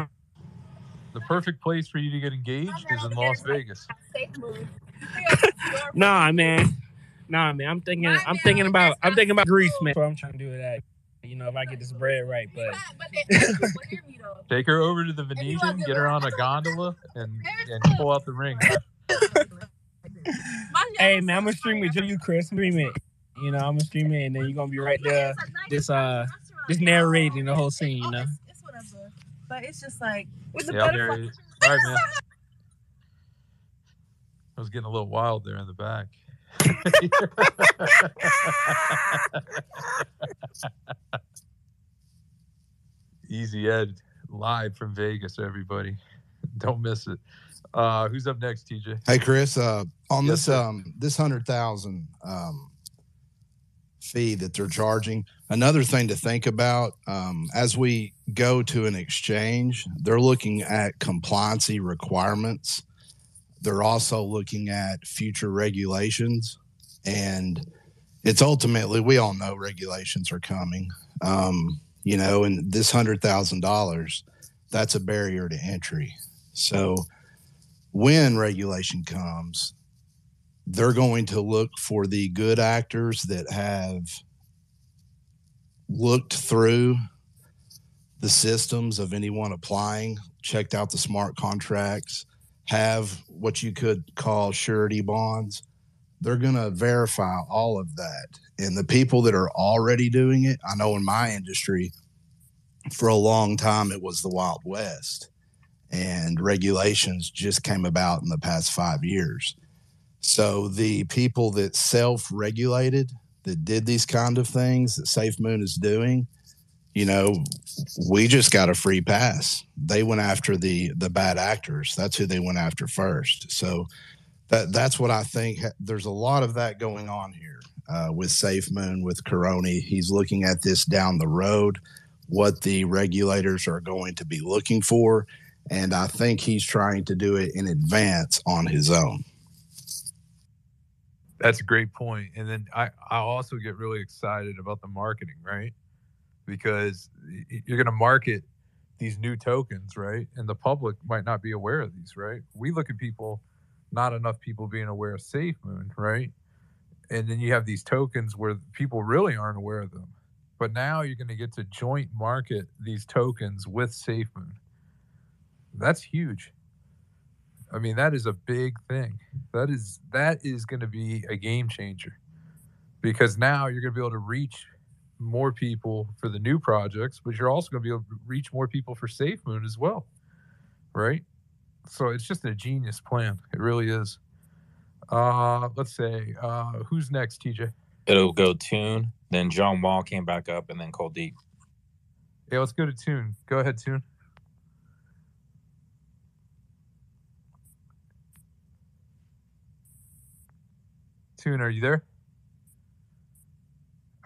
The perfect place for you to get engaged is in Las Vegas. Nah, man. Nah, man. I'm thinking. I'm thinking about. I'm thinking about Greece, man. That's what I'm trying to do with that. You know, if I get this bread right, but Take her over to the Venetian, get her on a gondola, and, and pull out the ring. hey, man, I'm gonna stream with you, Chris. Stream it. You know, I'm gonna stream it, and then you're gonna be right there, This uh, just narrating the whole scene. You know. It's whatever. But it's just like with the Yeah, butterfly. there. All right, man. I was getting a little wild there in the back. Easy Ed live from Vegas, everybody. Don't miss it. Uh, who's up next, TJ? Hey Chris, uh, on Yes, this um this hundred thousand um fee that they're charging, another thing to think about um, as we go to an exchange, they're looking at compliancy requirements. They're also looking at future regulations, and it's ultimately we all know regulations are coming. Um, you know, and this hundred thousand dollars, that's a barrier to entry. So when regulation comes, they're going to look for the good actors that have looked through the systems of anyone applying, checked out the smart contracts, have what you could call surety bonds. They're going to verify all of that. And the people that are already doing it, I know in my industry, for a long time, it was the Wild West and regulations just came about in the past five years. So the people that self-regulated that did these kind of things that Safe Moon is doing, you know, we just got a free pass. They went after the the bad actors. That's who they went after first. So that that's what I think. There's a lot of that going on here uh, with Safe Moon with Karony. He's looking at this down the road, what the regulators are going to be looking for, and I think he's trying to do it in advance on his own. That's a great point. And then I, I also get really excited about the marketing, right? Because you're going to market these new tokens, right? And the public might not be aware of these, right? We look at people, not enough people being aware of SafeMoon, right? And then you have these tokens where people really aren't aware of them. But now you're going to get to joint market these tokens with SafeMoon. That's huge. I mean, that is a big thing. That is that is going to be a game changer because now you're going to be able to reach more people for the new projects, but you're also going to be able to reach more people for Safe Moon as well, right? So it's just a genius plan. It really is. Uh, let's say uh, who's next, TJ? It'll go Tune, then John Wall came back up, and then Cole Deep. Yeah, let's go to Tune. Go ahead, Tune. Tune, are you there?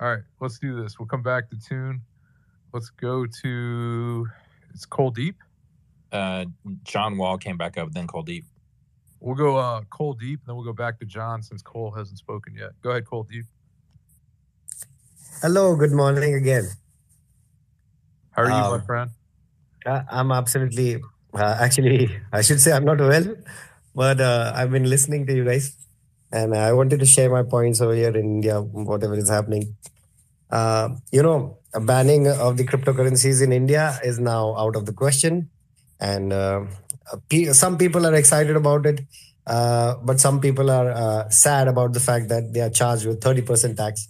All right, let's do this. We'll come back to Tune. Let's go to it's Cole Deep. Uh, John Wall came back up, then Cole Deep. We'll go uh Cole Deep, and then we'll go back to John since Cole hasn't spoken yet. Go ahead, Cole Deep. Hello, good morning again. How are you, my Um, friend? I'm absolutely, uh, actually, I should say I'm not well, but uh, I've been listening to you guys, and I wanted to share my points over here in India, whatever is happening. Uh, you know, banning of the cryptocurrencies in India is now out of the question, and uh, some people are excited about it, uh, but some people are uh, sad about the fact that they are charged with 30% tax.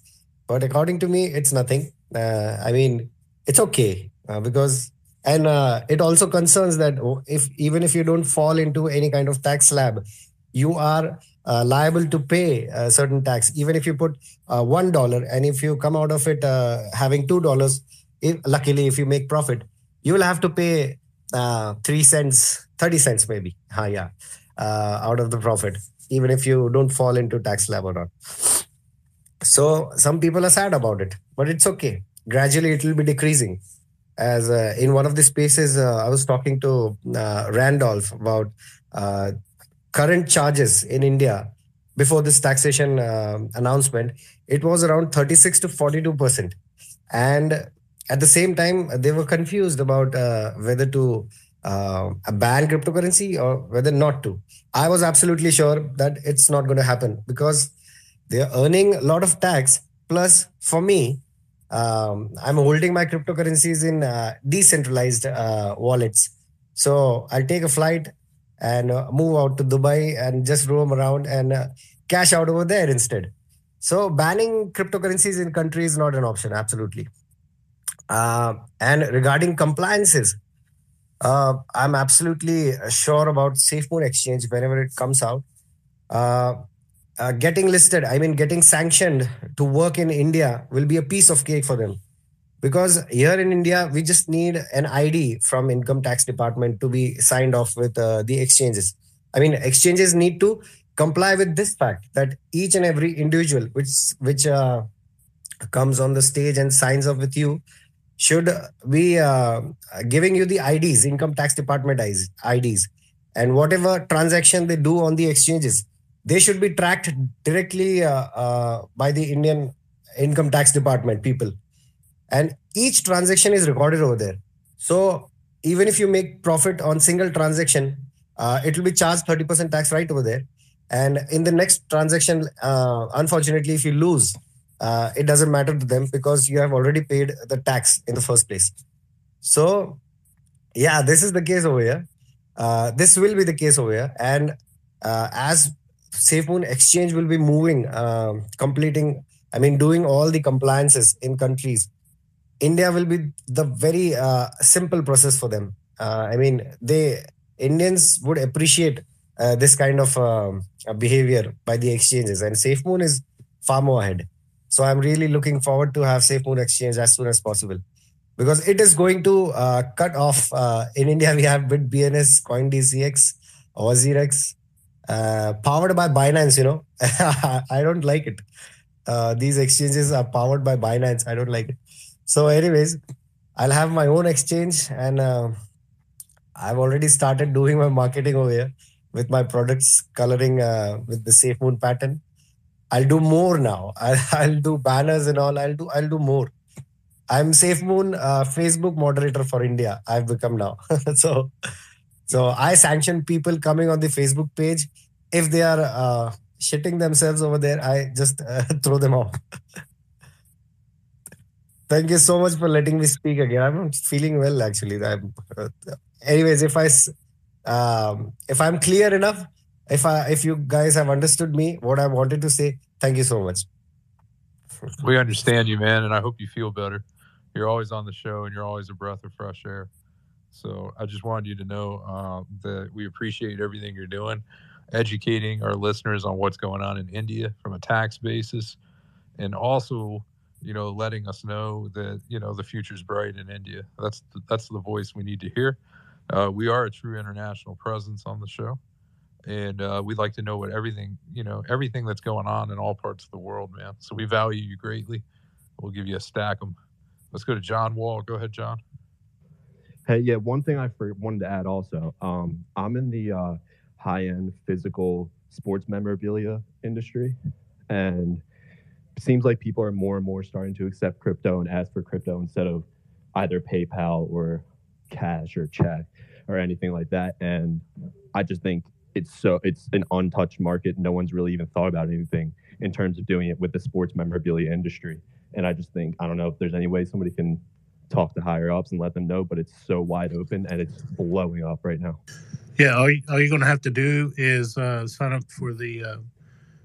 But according to me, it's nothing. Uh, I mean, it's okay because and it also concerns that if even if you don't fall into any kind of tax slab you are uh, liable to pay a certain tax. Even if you put uh, one dollar and if you come out of it uh, having two dollars luckily if you make profit you will have to pay uh, three cents 30 cents maybe. Uh, yeah. Uh, out of the profit even if you don't fall into tax slab or not. So some people are sad about it but it's okay. Gradually it will be decreasing. As uh, in one of the spaces uh, i was talking to uh, randolph about current charges in india before this taxation uh, announcement it was around 36 to 42 percent. And at the same time they were confused about uh, whether to uh, ban cryptocurrency or whether not to. I was absolutely sure that it's not going to happen because they're earning a lot of tax. Plus for me um, I'm holding my cryptocurrencies in uh, decentralized uh, wallets. So I'll take a flight and uh, move out to Dubai and just roam around and uh, cash out over there instead. So banning cryptocurrencies in country is not an option, absolutely. Uh, and regarding compliances, uh, I'm absolutely sure about SafeMoon Exchange whenever it comes out. Uh, uh, getting listed, I mean, getting sanctioned to work in India will be a piece of cake for them. Because here in India we just need an ID from income tax department to be signed off with uh, the exchanges. I mean, exchanges need to comply with this fact that each and every individual which which uh, comes on the stage and signs up with you should be uh, giving you the IDs, income tax department IDs, and whatever transaction they do on the exchanges, they should be tracked directly uh, uh, by the Indian income tax department people, and each transaction is recorded over there. So even if you make profit on single transaction, uh, it will be charged 30% tax right over there. And in the next transaction, uh, unfortunately, if you lose, uh, it doesn't matter to them because you have already paid the tax in the first place. So, yeah, this is the case over here. Uh, this will be the case over here. And uh, as SafeMoon Exchange will be moving, um, completing, I mean, doing all the compliances in countries, India will be the very uh, simple process for them. Uh, I mean, they Indians would appreciate uh, this kind of um, behavior by the exchanges, and SafeMoon is far more ahead. So I'm really looking forward to have SafeMoon Exchange as soon as possible because it is going to uh, cut off. Uh, in India, we have BitBNS, CoinDCX, WazirX, uh, powered by Binance. You know, I don't like it. These exchanges are powered by Binance. I don't like it. So, anyways, I'll have my own exchange, and uh, I've already started doing my marketing over here with my products coloring uh, with the Safe Moon pattern I'll do more now. I'll, I'll do banners and all. I'll do I'll do more. I'm SafeMoon uh, Facebook moderator for India. I've become now. so so I sanction people coming on the Facebook page. If they are uh, shitting themselves over there, I just uh, throw them off. Thank you so much for letting me speak again. I'm feeling well actually. I'm, uh, anyways, if I um, if I'm clear enough, if I if you guys have understood me, what I wanted to say, thank you so much. We understand you, man, and I hope you feel better. You're always on the show, and you're always a breath of fresh air. So I just wanted you to know uh, that we appreciate everything you're doing, educating our listeners on what's going on in India from a tax basis, and also, you know, letting us know that you know the future's bright in India. That's the, that's the voice we need to hear. Uh, we are a true international presence on the show and uh, we'd like to know what everything you know everything that's going on in all parts of the world man. So we value you greatly. We'll give you a stack them let's go to john wall. Go ahead john. Hey yeah one thing i wanted to add also um, i'm in the uh, high-end physical sports memorabilia industry and seems like people are more and more starting to accept crypto and ask for crypto instead of either paypal or cash or check or anything like that and i just think it's so it's an untouched market. No one's really even thought about anything in terms of doing it with the sports memorabilia industry. And I just think I don't know if there's any way somebody can talk to higher ups and let them know, but it's so wide open and it's blowing up right now. Yeah, all, you, all you're going to have to do is uh, sign up for the uh,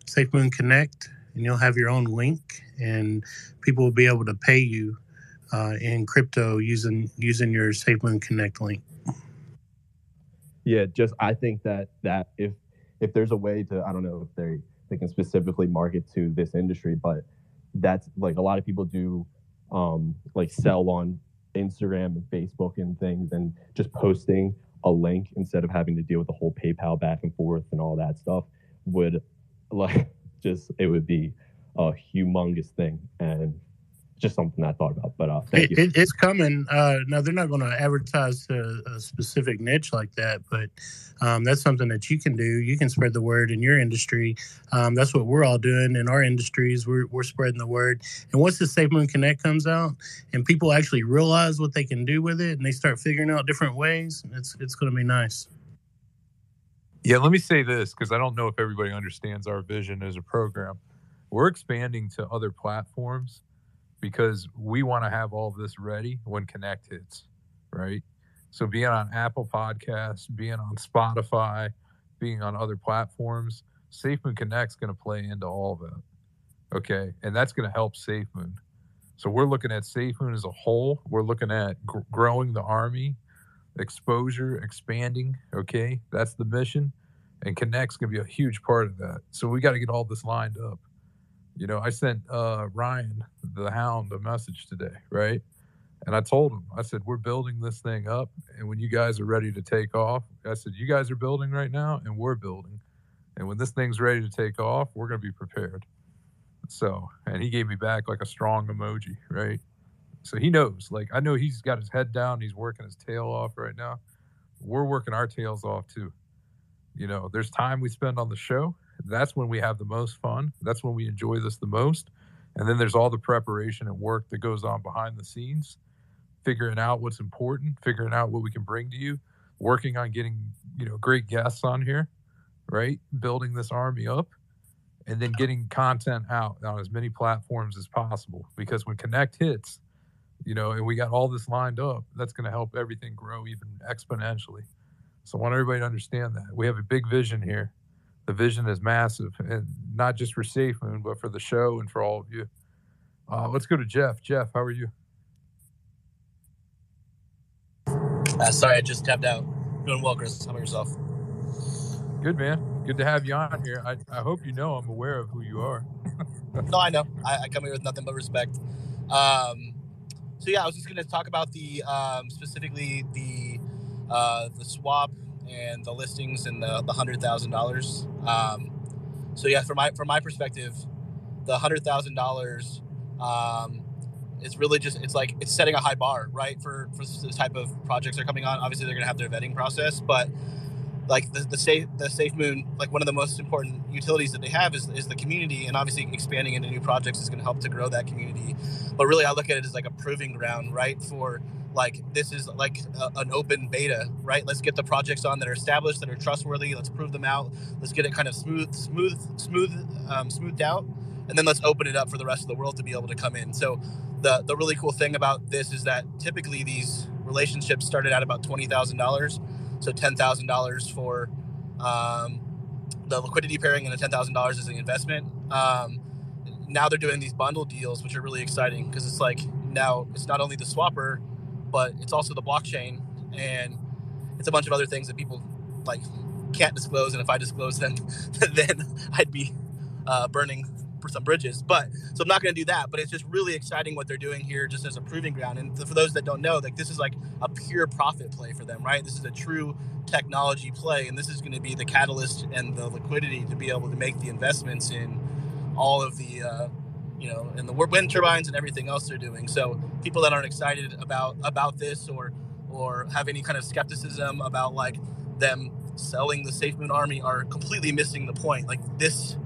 SafeMoon Connect, and you'll have your own link, and people will be able to pay you uh, in crypto using using your SafeMoon Connect link. Yeah, just I think that that if if there's a way to I don't know if they they can specifically market to this industry, but that's like a lot of people do um like sell on Instagram and Facebook and things and just posting a link instead of having to deal with the whole PayPal back and forth and all that stuff would like just it would be a humongous thing and just something I thought about. But uh, thank you. It, it's coming. Uh, now they're not going to advertise a, a, specific niche like that, but um, that's something that you can do. You can spread the word in your industry. Um, that's what we're all doing in our industries. We're we're spreading the word. And once the SafeMoon Connect comes out, and people actually realize what they can do with it, and they start figuring out different ways, it's it's going to be nice. Yeah, let me say this because I don't know if everybody understands our vision as a program. We're expanding to other platforms because we want to have all this ready when Connect hits, right? So being on Apple Podcasts, being on Spotify, being on other platforms, SafeMoon Connect's going to play into all of that. Okay, and that's going to help SafeMoon. So we're looking at SafeMoon as a whole. We're looking at gr- growing the army, exposure, expanding. Okay, that's the mission, and Connect's to be a huge part of that. So we got to get all this lined up. You know, I sent uh, Ryan the Hound a message today, right? And I told him, I said, we're building this thing up. And when you guys are ready to take off, I said, you guys are building right now and we're building. And when this thing's ready to take off, we're to be prepared. So, and he gave me back like a strong emoji, right? So he knows, like, I know he's got his head down. He's working his tail off right now. We're working our tails off too. You know, there's time we spend on the show. That's when we have the most fun. That's when we enjoy this the most. And then there's all the preparation and work that goes on behind the scenes, figuring out what's important, figuring out what we can bring to you, working on getting, you know, great guests on here, right? Building this army up and then getting content out on as many platforms as possible. Because when Connect hits, you know, and we got all this lined up, that's going to help everything grow even exponentially. So I want everybody to understand that we have a big vision here. The vision is massive, and not just for Safe Moon, but for the show and for all of you. Uh, let's go to Jeff. Jeff, how are you? Uh, sorry, I just tapped out. Doing well, Chris. How about yourself? Good, man. Good to have you on here. I, I hope you know I'm aware of who you are. no, I know. I, I, come here with nothing but respect. Um, so yeah, I was just going to talk about the um, specifically the uh, the swap and the listings and the, the hundred thousand dollars. Um, so yeah, from my from my perspective, the hundred thousand um, dollars is really just it's like it's setting a high bar, right? For for the type of projects that are coming on. Obviously, they're going to have their vetting process, but like the, the safe the safe moon like one of the most important utilities that they have is, is the community and obviously expanding into new projects is going to help to grow that community. But really i look at it as like a proving ground right for like this is like a, an open beta right? Let's get the projects on that are established that are trustworthy let's prove them out let's get it kind of smooth smooth smooth um, smoothed out and then let's open it up for the rest of the world to be able to come in. So the the really cool thing about this is that typically these relationships started at about $20000 so ten thousand dollars for um, the liquidity pairing and the ten thousand dollars is an investment. Um, now they're doing these bundle deals, which are really exciting because it's like now it's not only the swapper, but it's also the blockchain and it's a bunch of other things that people like can't disclose. And if I disclose them, then I'd be uh, burning some bridges. But so I'm not going to do that. But it's just really exciting what they're doing here, just as a proving ground. And for those that don't know, like this is like a pure profit play for them, right? This is a true technology play, and this is going to be the catalyst and the liquidity to be able to make the investments in all of the. Uh, you know, and the wind turbines and everything else they're doing. So people that aren't excited about about this or or have any kind of skepticism about like them selling the Safe Moon Army are completely missing the point. Like this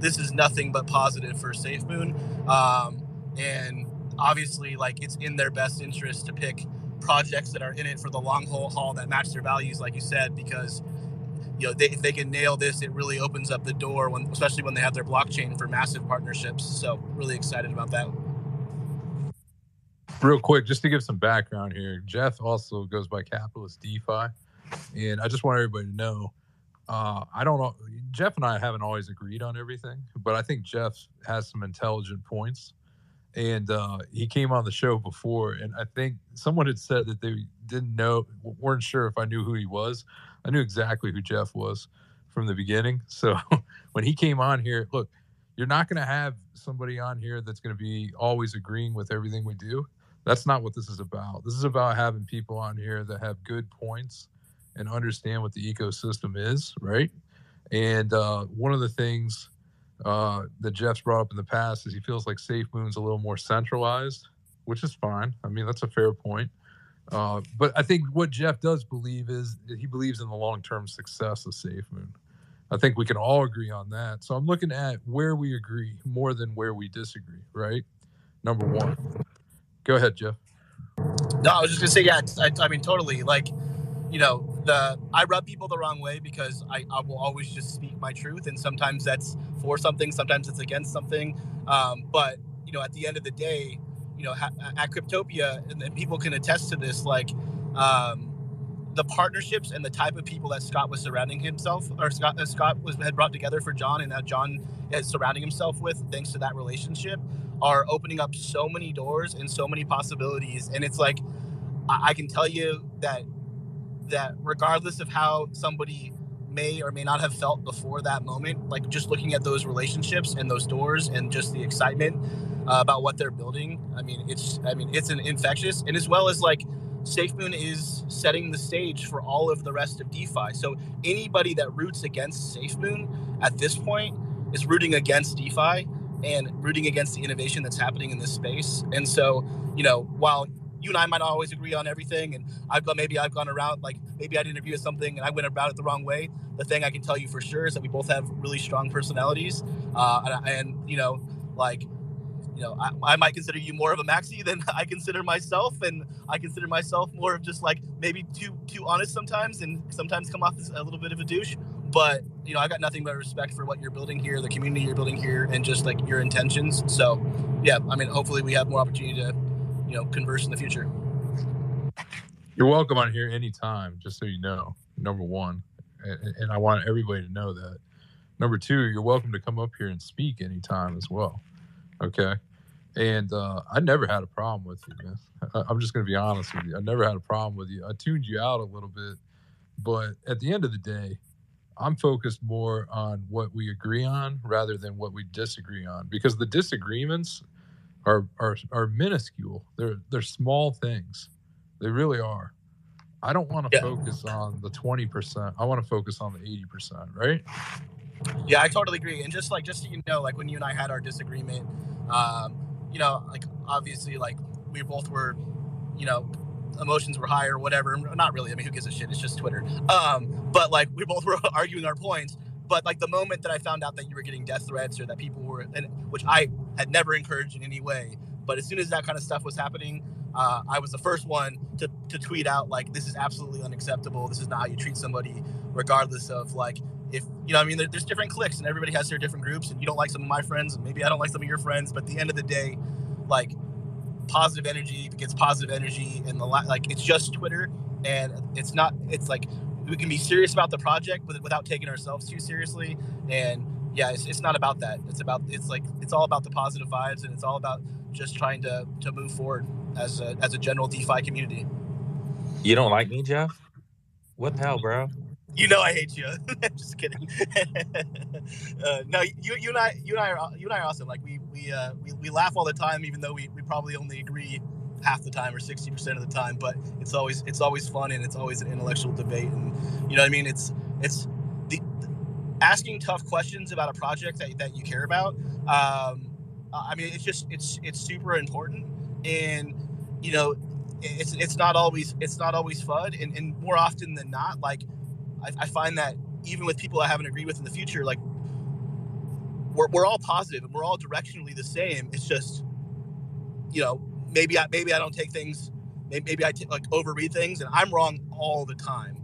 this is nothing but positive for Safe Moon. Um, and obviously, like it's in their best interest to pick projects that are in it for the long haul, that match their values, like you said, because you know they, if they can nail this, it really opens up the door when, especially when they have their blockchain for massive partnerships. So really excited about that. Real quick, just to give some background here, Jeff also goes by Capitalist DeFi, and I just want everybody to know uh, I don't know. Jeff and I haven't always agreed on everything, but I think Jeff has some intelligent points. And uh, he came on the show before, and I think someone had said that they didn't know, weren't sure if I knew who he was. I knew exactly who Jeff was from the beginning. So when he came on here, look, you're not going to have somebody on here that's going to be always agreeing with everything we do. That's not what this is about. This is about having people on here that have good points and understand what the ecosystem is, right? And uh, one of the things uh, that Jeff's brought up in the past is he feels like Safe Moon's a little more centralized, which is fine. I mean, that's a fair point. Uh, but I think what Jeff does believe is he believes in the long term success of Safe Moon. I think we can all agree on that. So I'm looking at where we agree more than where we disagree, right? Number one. Go ahead, Jeff. No, I was just gonna say, yeah. I, I mean, totally. Like, you know, the I rub people the wrong way because I, I will always just speak my truth, and sometimes that's for something, sometimes it's against something. Um, but you know, at the end of the day, you know, at Cryptopia, and, and people can attest to this, like um, the partnerships and the type of people that Scott was surrounding himself, or Scott uh, Scott was had brought together for John, and that John is surrounding himself with, thanks to that relationship, are opening up so many doors and so many possibilities. And it's like I, I can tell you that that regardless of how somebody may or may not have felt before that moment, like just looking at those relationships and those doors and just the excitement uh, about what they're building. I mean, it's I mean it's an infectious, and as well as like SafeMoon is setting the stage for all of the rest of DeFi. So anybody that roots against SafeMoon at this point is rooting against DeFi and rooting against the innovation that's happening in this space. And so, you know, while you and I might not always agree on everything, and I've gone maybe I've gone around like maybe I didn't agree with something and I went about it the wrong way. The thing I can tell you for sure is that we both have really strong personalities, uh, and, and you know, like you know, I, I, might consider you more of a maxi than I consider myself, and I consider myself more of just like maybe too too honest sometimes, and sometimes come off as a little bit of a douche. But you know, I got nothing but respect for what you're building here, the community you're building here, and just like your intentions. So, yeah, I mean, hopefully we have more opportunity to, you know, converse in the future. You're welcome on here anytime, just so you know. Number one, and, and I want everybody to know that. Number two, you're welcome to come up here and speak anytime as well. Okay. And uh, I never had a problem with you, man. I, I'm just going to be honest with you. I never had a problem with you. I tuned you out a little bit, but at the end of the day, I'm focused more on what we agree on rather than what we disagree on because the disagreements are are are minuscule. They're they're small things. They really are. I don't want to Yeah. focus on the 20%. I want to focus on the 80%, right? Yeah, I totally agree. And just like just so you know, like when you and I had our disagreement, um, you know, like obviously like we both were, you know, emotions were high or whatever. Not really. I mean, who gives a shit? It's just Twitter. Um, but like we both were arguing our points. But like the moment that I found out that you were getting death threats or that people were, and which I had never encouraged in any way, but as soon as that kind of stuff was happening, uh, I was the first one to, to tweet out like, "This is absolutely unacceptable. This is not how you treat somebody, regardless of like if you know. I mean, there, there's different cliques, and everybody has their different groups, and you don't like some of my friends, and maybe I don't like some of your friends. But at the end of the day, like positive energy begets positive energy, and the like it's just Twitter, and it's not. It's like we can be serious about the project, but without taking ourselves too seriously. And yeah, it's, it's not about that. It's about it's like it's all about the positive vibes, and it's all about just trying to to move forward as a as a general DeFi community. You don't like me, Jeff? What the hell, bro? You know I hate you. Just kidding. uh, no, you you and I you and I are you and I are awesome. Like we we uh, we, we laugh all the time, even though we, we probably only agree half the time or sixty percent of the time. But it's always it's always fun and it's always an intellectual debate. And you know what I mean? It's it's the asking tough questions about a project that, that you care about. Um, I mean, it's just it's it's super important, and you know, it's it's not always it's not always fun, and, and more often than not, like I, I find that even with people I haven't agreed with in the future, like we're, we're all positive and we're all directionally the same. It's just, you know, maybe I maybe I don't take things, maybe, maybe I t- like overread things, and I'm wrong all the time.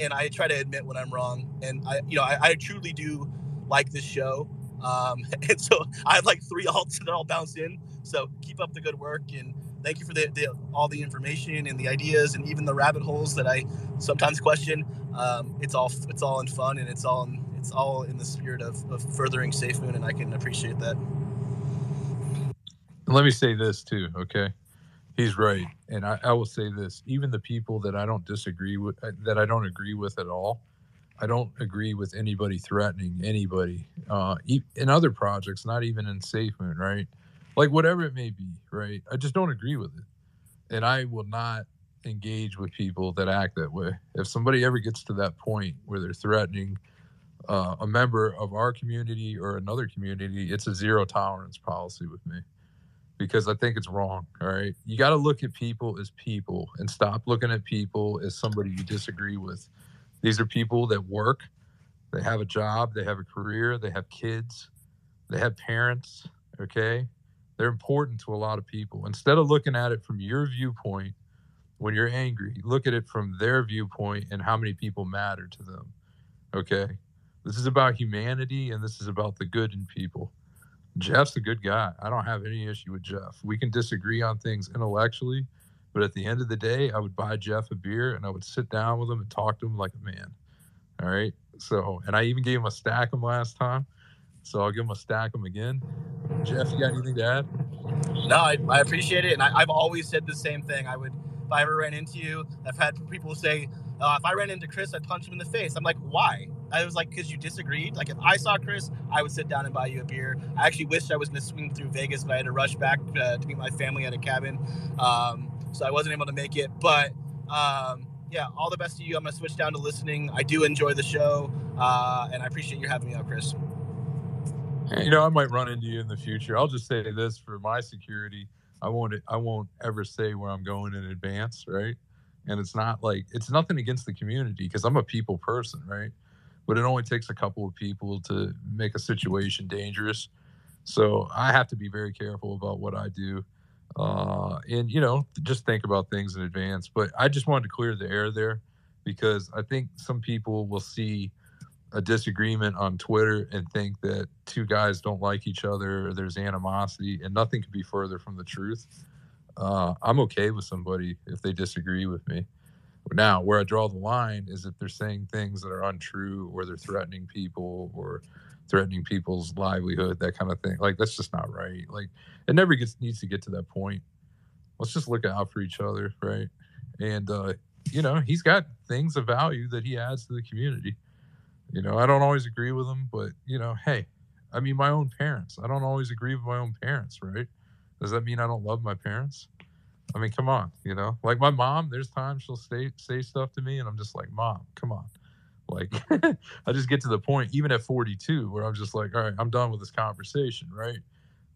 And I try to admit when I'm wrong, and I, you know, I, I truly do like this show. Um, and so I have like three alts that all bounce in. So keep up the good work, and thank you for the, the all the information and the ideas, and even the rabbit holes that I sometimes question. Um, it's all it's all in fun, and it's all in, it's all in the spirit of, of furthering safe moon and I can appreciate that. And let me say this too, okay? He's right, and I, I will say this: even the people that I don't disagree with, uh, that I don't agree with at all, I don't agree with anybody threatening anybody uh, in other projects, not even in SafeMoon, right? Like whatever it may be, right? I just don't agree with it, and I will not engage with people that act that way. If somebody ever gets to that point where they're threatening uh, a member of our community or another community, it's a zero tolerance policy with me because I think it's wrong. All right. You got to look at people as people and stop looking at people as somebody you disagree with. These are people that work, they have a job, they have a career, they have kids, they have parents. Okay. They're important to a lot of people. Instead of looking at it from your viewpoint when you're angry, look at it from their viewpoint and how many people matter to them. Okay. This is about humanity and this is about the good in people. Jeff's a good guy. I don't have any issue with Jeff. We can disagree on things intellectually, but at the end of the day, I would buy Jeff a beer and I would sit down with him and talk to him like a man. All right. So, and I even gave him a stack him last time. So I'll give him a stack him again. Jeff, you got anything to add? No, I, I appreciate it, and I, I've always said the same thing. I would if I ever ran into you. I've had people say, uh, if I ran into Chris, I'd punch him in the face. I'm like, why? I was like, because you disagreed. Like, if I saw Chris, I would sit down and buy you a beer. I actually wished I was going to swing through Vegas, but I had to rush back uh, to meet my family at a cabin. Um, so I wasn't able to make it. But um, yeah, all the best to you. I'm going to switch down to listening. I do enjoy the show, uh, and I appreciate you having me out, Chris. You know, I might run into you in the future. I'll just say this for my security. I won't I won't ever say where I'm going in advance, right? And it's not like it's nothing against the community because I'm a people person, right? But it only takes a couple of people to make a situation dangerous. So I have to be very careful about what I do. Uh, and you know, just think about things in advance. But I just wanted to clear the air there because I think some people will see a disagreement on Twitter and think that two guys don't like each other or there's animosity, and nothing could be further from the truth. Uh, I'm okay with somebody if they disagree with me. Now, where I draw the line is if they're saying things that are untrue or they're threatening people or threatening people's livelihood, that kind of thing. Like that's just not right. Like it never gets needs to get to that point. Let's just look out for each other, right? And uh, you know, he's got things of value that he adds to the community. You know, I don't always agree with them, but you know, hey, I mean, my own parents. I don't always agree with my own parents, right? Does that mean I don't love my parents? I mean, come on, you know, like my mom. There's times she'll say say stuff to me, and I'm just like, Mom, come on. Like, I just get to the point, even at 42, where I'm just like, all right, I'm done with this conversation, right?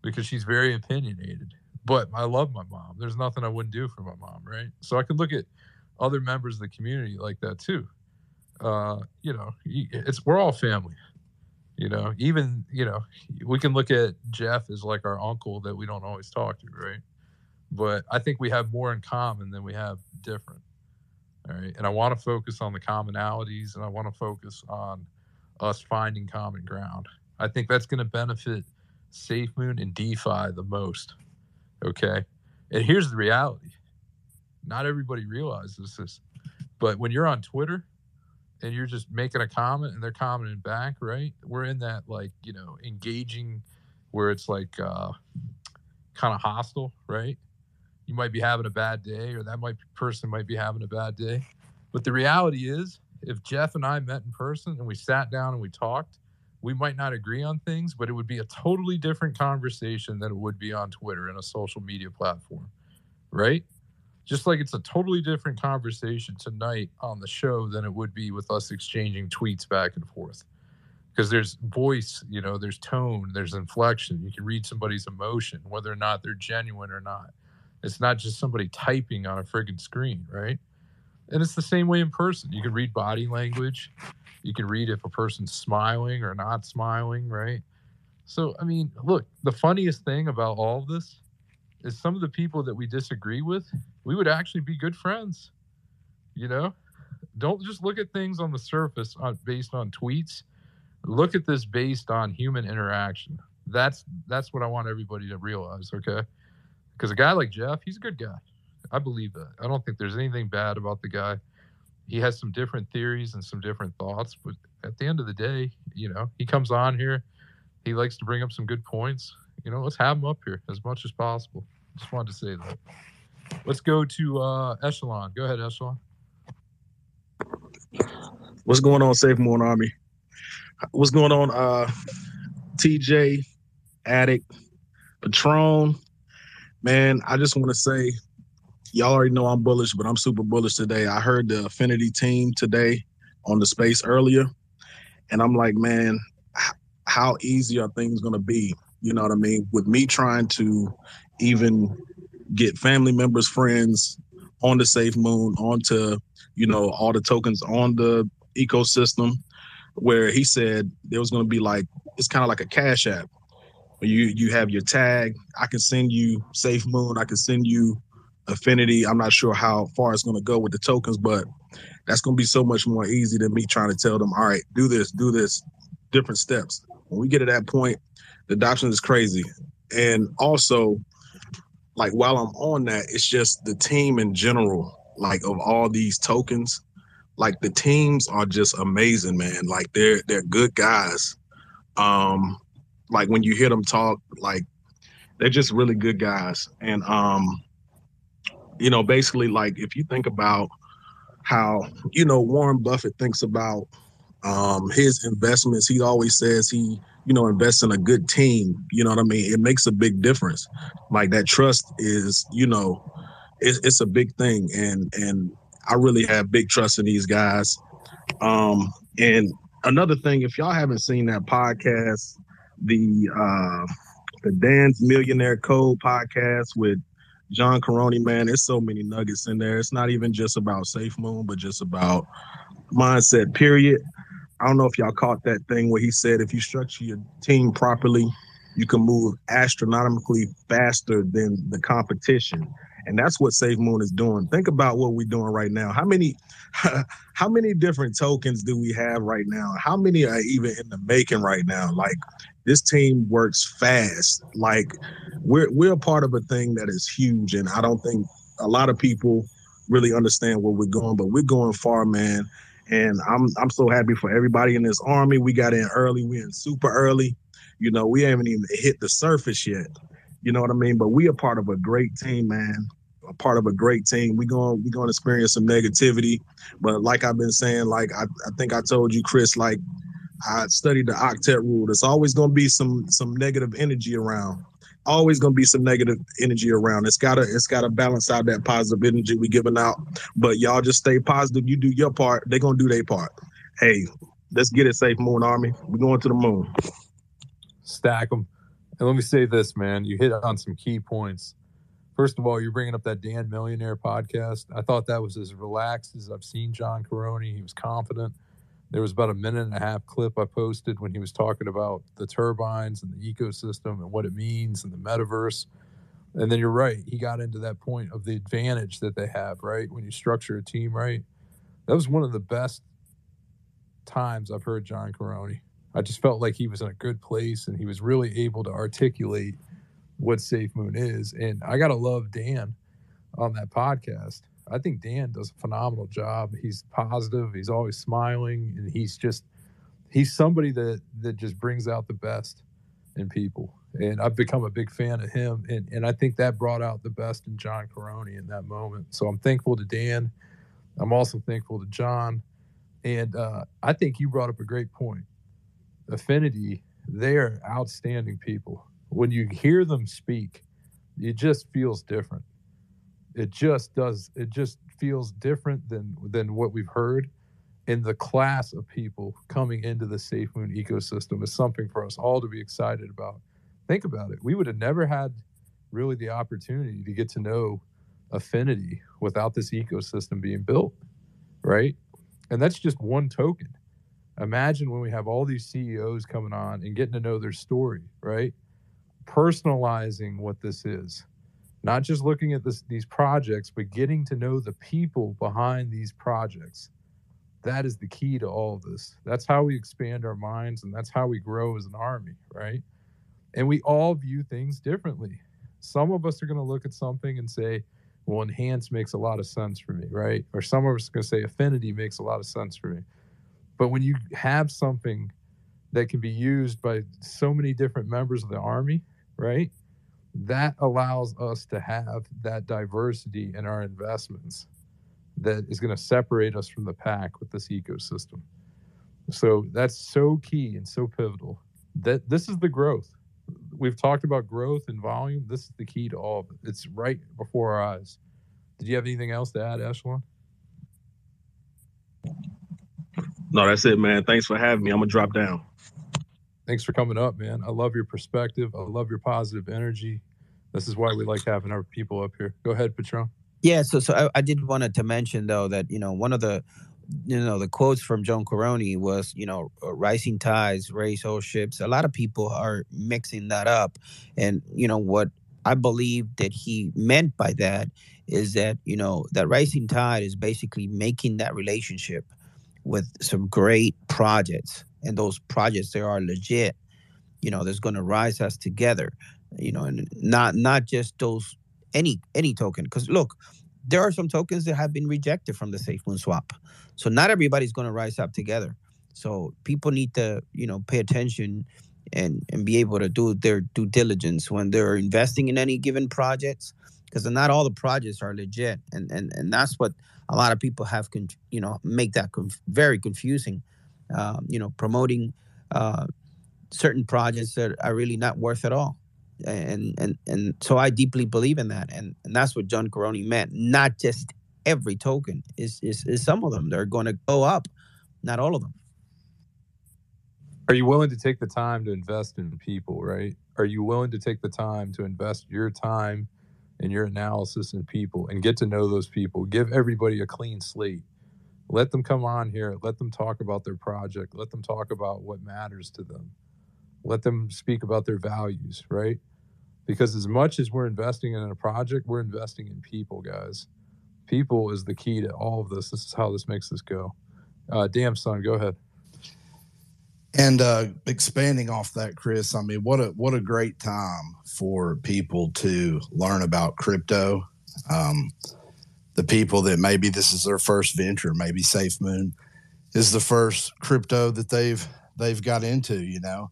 Because she's very opinionated. But I love my mom. There's nothing I wouldn't do for my mom, right? So I can look at other members of the community like that too uh, you know, it's we're all family. You know, even you know, we can look at Jeff as like our uncle that we don't always talk to, right? But I think we have more in common than we have different. All right, and I want to focus on the commonalities, and I want to focus on us finding common ground. I think that's going to benefit Safe Moon and DeFi the most. Okay, and here's the reality: not everybody realizes this, but when you're on Twitter and you're just making a comment and they're commenting back, right? We're in that like, you know, engaging where it's like uh kind of hostile, right? You might be having a bad day or that might person might be having a bad day. But the reality is if Jeff and I met in person and we sat down and we talked, we might not agree on things, but it would be a totally different conversation than it would be on Twitter and a social media platform. Right? Just like it's a totally different conversation tonight on the show than it would be with us exchanging tweets back and forth. Because there's voice you know there's tone there's inflection. You can read somebody's emotion whether or not they're genuine or not. It's not just somebody typing on a friggin' screen right? And it's the same way in person. You can read body language. You can read if a person's smiling or not smiling right? So i mean look the funniest thing about all of this is some of the people that we disagree with, we would actually be good friends. You know, don't just look at things on the surface on, based on tweets. Look at this based on human interaction. That's that's what I want everybody to realize. Okay, because a guy like Jeff, he's a good guy. I believe that. I don't think there's anything bad about the guy. He has some different theories and some different thoughts, but at the end of the day, you know, he comes on here. He likes to bring up some good points. You know, let's have them up here as much as possible. Just wanted to say that. Let's go to uh, Echelon. Go ahead, Echelon. What's going on, Safe Moon Army? What's going on, uh, TJ, Addict, Patron? Man, I just want to say, y'all already know I'm bullish, but I'm super bullish today. I heard the Affinity team today on the space earlier, and I'm like, man, how easy are things going to be? You know what I mean? With me trying to even get family members, friends on the Safe Moon, onto you know all the tokens on the ecosystem. Where he said there was going to be like it's kind of like a cash app. You you have your tag. I can send you Safe Moon. I can send you Affinity. I'm not sure how far it's going to go with the tokens, but that's going to be so much more easy than me trying to tell them, all right, do this, do this, different steps. When we get to that point, the adoption is crazy. And also, like while I'm on that, it's just the team in general, like of all these tokens, like the teams are just amazing, man. Like they're they're good guys. Um, like when you hear them talk, like they're just really good guys. And um, you know, basically like if you think about how you know Warren Buffett thinks about um, his investments, he always says he you know invest in a good team. You know what I mean? It makes a big difference. Like that trust is you know it's, it's a big thing, and and I really have big trust in these guys. Um, and another thing, if y'all haven't seen that podcast, the uh, the Dan's Millionaire Code podcast with John Karony, man, there's so many nuggets in there. It's not even just about Safe Moon, but just about mindset, period. I don't know if y'all caught that thing where he said if you structure your team properly, you can move astronomically faster than the competition. And that's what Safe Moon is doing. Think about what we're doing right now. How many how many different tokens do we have right now? How many are even in the making right now? Like this team works fast. Like we're we're a part of a thing that is huge. And I don't think a lot of people really understand where we're going, but we're going far, man. And I'm I'm so happy for everybody in this army. We got in early, we in super early. You know, we haven't even hit the surface yet. You know what I mean? But we are part of a great team, man. A part of a great team. We're going we're going to experience some negativity, but like I've been saying, like I, I think I told you, Chris, like I studied the octet rule. There's always going to be some some negative energy around. Always going to be some negative energy around. It's gotta it's gotta balance out that positive energy we giving out. But y'all just stay positive. You do your part. They're gonna do their part. Hey, let's get it safe, Moon Army. We're going to the moon. Stack them. And let me say this, man. You hit on some key points. First of all, you're bringing up that Dan Millionaire podcast. I thought that was as relaxed as I've seen John Karony. He was confident. There was about a minute and a half clip I posted when he was talking about the turbines and the ecosystem and what it means and the metaverse. And then you're right. He got into that point of the advantage that they have, right? When you structure a team right. That was one of the best times I've heard John Karony. I just felt like he was in a good place and he was really able to articulate what Safe Moon is. And I got to love Dan on that podcast. I think Dan does a phenomenal job. He's positive, he's always smiling, and he's just he's somebody that that just brings out the best in people. And I've become a big fan of him. And and I think that brought out the best in John Karony in that moment. So I'm thankful to Dan. I'm also thankful to John. And uh, I think you brought up a great point. Affinity, they are outstanding people. When you hear them speak, it just feels different. It just does. It just feels different than than what we've heard. And the class of people coming into the Safe Moon ecosystem is something for us all to be excited about. Think about it. We would have never had really the opportunity to get to know affinity without this ecosystem being built, right? And that's just one token. Imagine when we have all these CEOs coming on and getting to know their story, right? Personalizing what this is, not just looking at this, these projects, but getting to know the people behind these projects. That is the key to all of this. That's how we expand our minds and that's how we grow as an army, right? And we all view things differently. Some of us are going to look at something and say, well, enhance makes a lot of sense for me, right? Or some of us are going to say affinity makes a lot of sense for me. But when you have something that can be used by so many different members of the army, right? That allows us to have that diversity in our investments that is going to separate us from the pack with this ecosystem. So that's so key and so pivotal. That this is the growth. We've talked about growth and volume. This is the key to all of it. It's right before our eyes. Did you have anything else to add, Echelon? No, that's it, man. Thanks for having me. I'm gonna drop down. Thanks for coming up, man. I love your perspective. I love your positive energy. This is why we like having our people up here. Go ahead, Patron. Yeah, so so I, I did wanted to mention though that you know one of the you know the quotes from John Karony was you know uh, rising tides raise all ships. A lot of people are mixing that up, and you know what I believe that he meant by that is that you know that rising tide is basically making that relationship with some great projects, and those projects they are legit. You know, that's going to rise us together. You know, and not not just those any any token because look there are some tokens that have been rejected from the safe moon swap so not everybody's going to rise up together so people need to you know pay attention and and be able to do their due diligence when they're investing in any given projects because not all the projects are legit, and and and that's what a lot of people have, con- you know, make that conf- very confusing. Um, you know, promoting uh, certain projects that are really not worth at all, and and and so I deeply believe in that, and and that's what John Karony meant. Not just every token is is, is some of them they're going to go up, not all of them. Are you willing to take the time to invest in people, right? Are you willing to take the time to invest your time and your analysis in people and get to know those people? Give everybody a clean slate. Let them come on here. Let them talk about their project. Let them talk about what matters to them. Let them speak about their values, right? Because as much as we're investing in a project, we're investing in people, guys. People is the key to all of this. This is how this makes this go. Uh, damn, son, go ahead. And uh, expanding off that, Chris, I mean, what a what a great time for people to learn about crypto. Um, the people that maybe this is their first venture, maybe SafeMoon is the first crypto that they've they've got into. You know,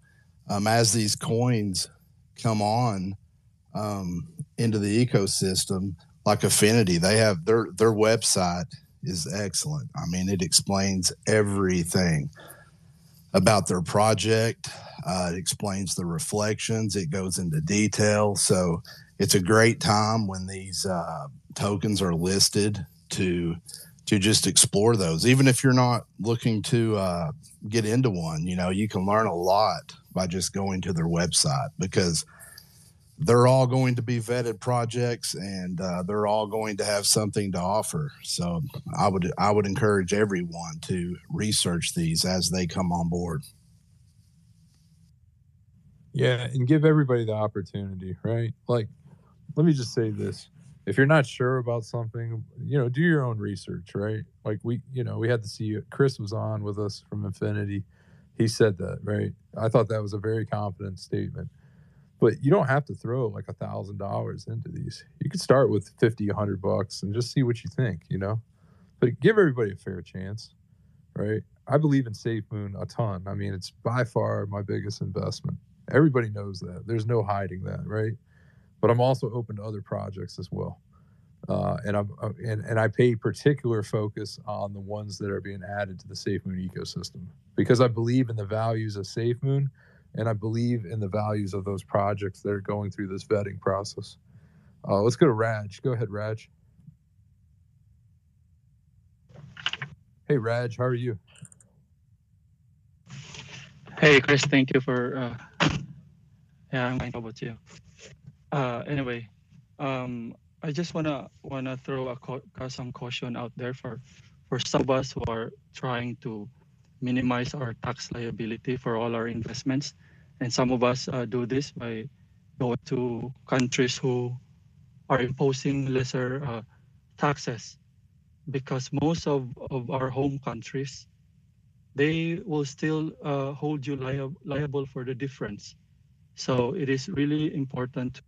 um, as these coins come on um, into the ecosystem, like Affinity, they have their their website is excellent. I mean, it explains everything about their project. Uh, it explains the reflections. It goes into detail. So it's a great time when these uh, tokens are listed to to just explore those. Even if you're not looking to uh, get into one, you know, you can learn a lot by just going to their website because they're all going to be vetted projects and uh, they're all going to have something to offer. So I would I would encourage everyone to research these as they come on board. Yeah, and give everybody the opportunity, right? Like, let me just say this. If you're not sure about something, you know, do your own research, right? Like we, you know, we had the CEO, Chris was on with us from Affinity. He said that, right? I thought that was a very confident statement. But you don't have to throw like a thousand dollars into these. You could start with 50, 100 bucks and just see what you think, you know? But give everybody a fair chance, right? I believe in Safe Moon a ton. I mean, it's by far my biggest investment. Everybody knows that. There's no hiding that, right? But I'm also open to other projects as well. Uh, and I'm uh, and, and I pay particular focus on the ones that are being added to the SafeMoon ecosystem because I believe in the values of SafeMoon, and I believe in the values of those projects that are going through this vetting process. Uh, let's go to Raj. Go ahead, Raj. Hey, Raj, how are you? Hey, Chris, thank you for. Uh, yeah, I'm fine. How about you? Uh, anyway, um, I just wanna wanna throw some caution out there for for some of us who are trying to minimize our tax liability for all our investments, and some of us uh, do this by going to countries who are imposing lesser uh, taxes, because most of, of our home countries they will still uh, hold you liab- liable for the difference. So it is really important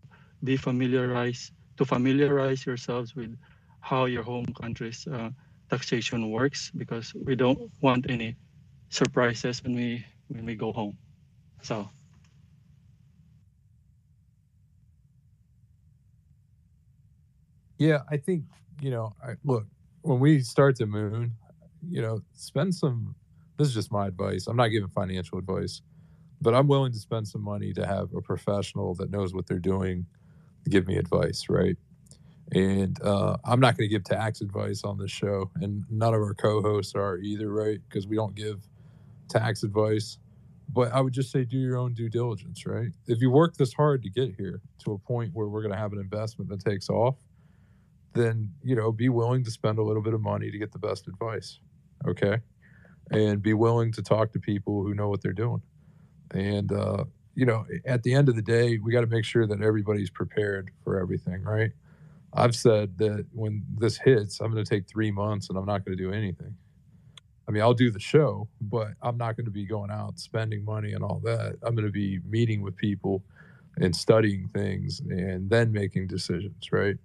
be to familiarize yourselves with how your home country's uh, taxation works because we don't want any surprises when we when we go home. So Yeah, I think you know. I, look, when we start to moon, you know, spend some. This is just my advice. I'm not giving financial advice, but I'm willing to spend some money to have a professional that knows what they're doing give me advice, right? And uh, I'm not going to give tax advice on this show, and none of our co-hosts are either, right? Because we don't give tax advice. But I would just say do your own due diligence, right? If you work this hard to get here to a point where we're going to have an investment that takes off, then you know be willing to spend a little bit of money to get the best advice, okay? And be willing to talk to people who know what they're doing. And uh, you know, at the end of the day, we got to make sure that everybody's prepared for everything, right? I've said that when this hits, I'm going to take three months and I'm not going to do anything. I mean, I'll do the show, but I'm not going to be going out spending money and all that. I'm going to be meeting with people and studying things and then making decisions, right?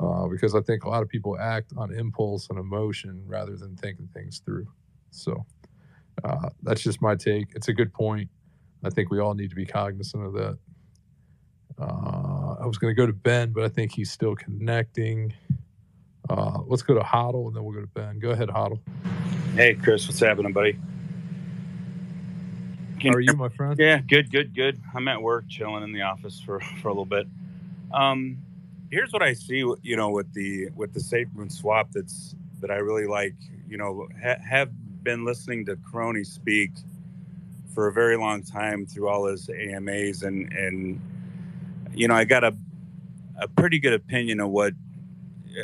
Uh, because I think a lot of people act on impulse and emotion rather than thinking things through. So uh, that's just my take. It's a good point. I think we all need to be cognizant of that. Uh, I was going to go to Ben, but I think he's still connecting. Uh, let's go to HODL and then we'll go to Ben. Go ahead, HODL. Hey, Chris, what's happening, buddy? How are you, my friend? Yeah, good, good, good. I'm at work, chilling in the office for for a little bit. Um, here's what I see, you know, with the with the Safe Moon swap. That's that I really like. You know, ha- have been listening to Karony speak for a very long time through all his AMAs, and and you know, I got a a pretty good opinion of what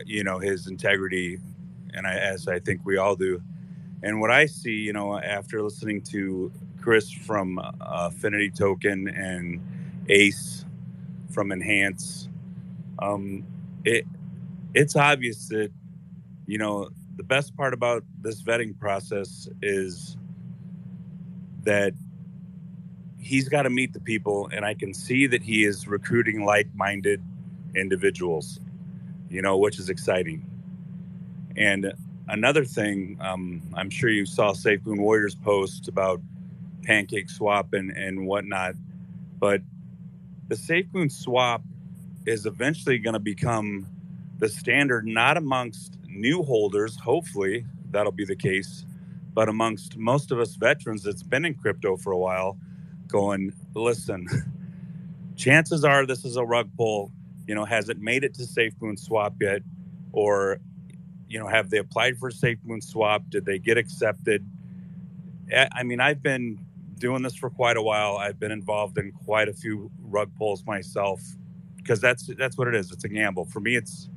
you know his integrity, and I as I think we all do. And what I see, you know, after listening to Chris from uh, Affinity Token and Ace from Enhance, um, it it's obvious that you know the best part about this vetting process is that he's got to meet the people, and I can see that he is recruiting like-minded individuals, you know, which is exciting. And another thing, um, I'm sure you saw Safe Moon Warriors post about pancake swap and, and whatnot, but the Safe Moon swap is eventually going to become the standard, not amongst new holders, hopefully that'll be the case, but amongst most of us veterans that's been in crypto for a while, going, listen, chances are this is a rug pull. You know, has it made it to Safe Moon Swap yet? Or you know, have they applied for Safe Moon Swap? Did they get accepted? I mean, I've been doing this for quite a while. I've been involved in quite a few rug pulls myself because that's that's what it is. It's a gamble. For me, it's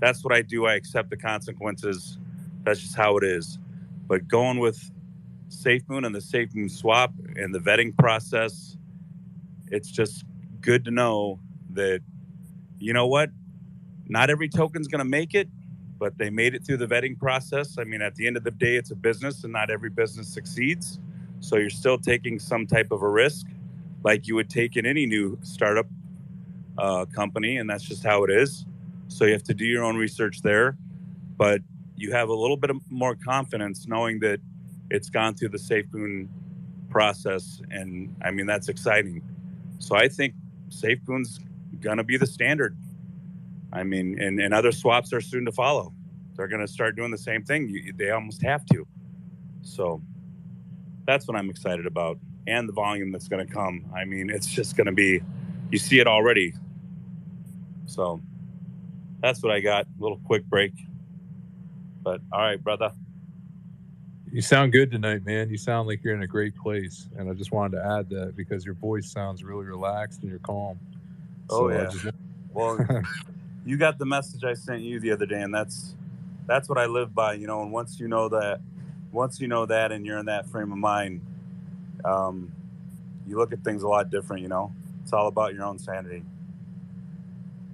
that's what I do. I accept the consequences. That's just how it is. But going with Safe Moon and the Safe Moon Swap and the vetting process, it's just good to know that you know what, not every token's going to make it, but they made it through the vetting process. I mean, at the end of the day, it's a business and not every business succeeds. So you're still taking some type of a risk like you would take in any new startup uh, company. And that's just how it is. So you have to do your own research there. But you have a little bit of more confidence knowing that it's gone through the Safe Moon process. And I mean, that's exciting. So I think Safe Moon's going to be the standard. I mean, and, and other swaps are soon to follow. They're going to start doing the same thing. You, they almost have to. So that's what I'm excited about, and the volume that's going to come. I mean, it's just going to be, you see it already. So that's what I got. A little quick break. But all right, brother. You sound good tonight, man. You sound like you're in a great place, and I just wanted to add that because your voice sounds really relaxed and you're calm. Oh So yeah. just- Well, you got the message I sent you the other day, and that's that's what I live by. You know, and once you know that, once you know that, and you're in that frame of mind, um, you look at things a lot different. You know, it's all about your own sanity.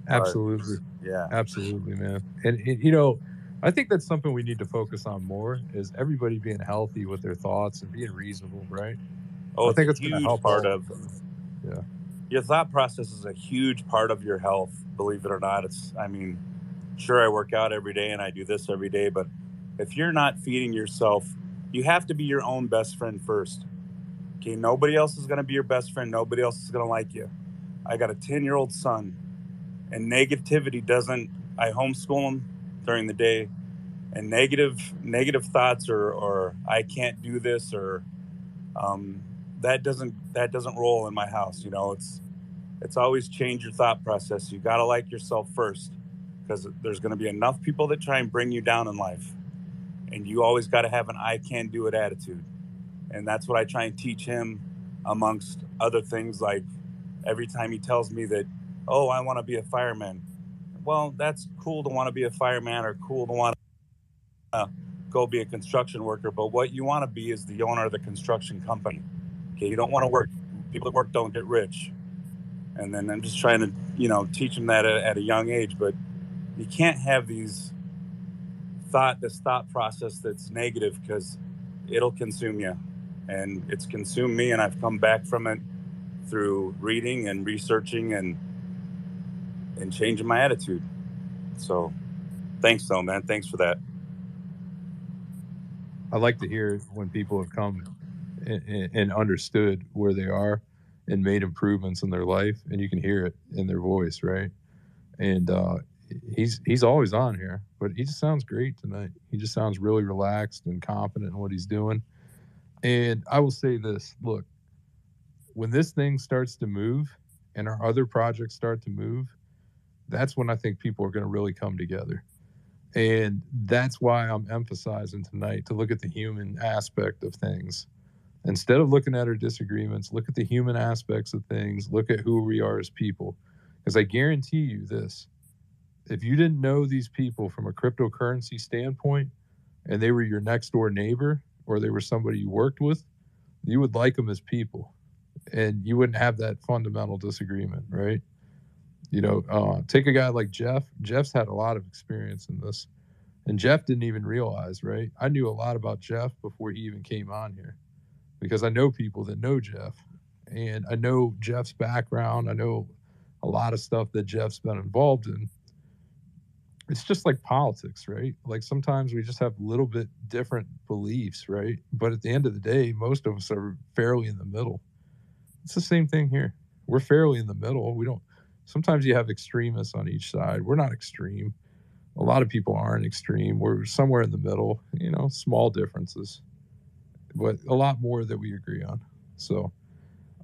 But, Absolutely. yeah. Absolutely, man. And, and, you know, I think that's something we need to focus on more is everybody being healthy with their thoughts and being reasonable, right? Oh, I think it's a going to huge help part all of. Yeah. your thought process is a huge part of your health. Believe it or not, it's. I mean, sure, I work out every day and I do this every day, but if you're not feeding yourself, you have to be your own best friend first. Okay, nobody else is going to be your best friend. Nobody else is going to like you. I got a 10 year old son, and negativity doesn't. I homeschool him during the day, and negative negative thoughts or or I can't do this or um, that doesn't that doesn't roll in my house. You know, it's it's always change your thought process. You got to like yourself first, because there's going to be enough people that try and bring you down in life, and you always got to have an I can do it attitude, and that's what I try and teach him, amongst other things. Like every time he tells me that, oh, I want to be a fireman. Well, that's cool to want to be a fireman or cool to want to uh, go be a construction worker. But what you want to be is the owner of the construction company. Okay, you don't want to work. People that work don't get rich. And then I'm just trying to, you know, teach them that at, at a young age. But you can't have these thought, this thought process that's negative because it'll consume you. And it's consumed me, and I've come back from it through reading and researching and and changing my attitude. So, thanks, though, man. Thanks for that. I like to hear when people have come and, and understood where they are and made improvements in their life, and you can hear it in their voice, right? And uh, he's he's always on here, but he just sounds great tonight. He just sounds really relaxed and confident in what he's doing. And I will say this: look, when this thing starts to move and our other projects start to move, that's when I think people are going to really come together. And that's why I'm emphasizing tonight to look at the human aspect of things. Instead of looking at our disagreements, look at the human aspects of things, look at who we are as people. Because I guarantee you this if you didn't know these people from a cryptocurrency standpoint and they were your next door neighbor or they were somebody you worked with, you would like them as people and you wouldn't have that fundamental disagreement, right? You know, uh, take a guy like Jeff. Jeff's had a lot of experience in this, and Jeff didn't even realize, right? I knew a lot about Jeff before he even came on here because I know people that know Jeff, and I know Jeff's background. I know a lot of stuff that Jeff's been involved in. It's just like politics, right? Like sometimes we just have a little bit different beliefs, right? But at the end of the day, most of us are fairly in the middle. It's the same thing here. We're fairly in the middle. We don't sometimes you have extremists on each side. We're not extreme. A lot of people aren't extreme. We're somewhere in the middle, you know, small differences, but a lot more that we agree on. So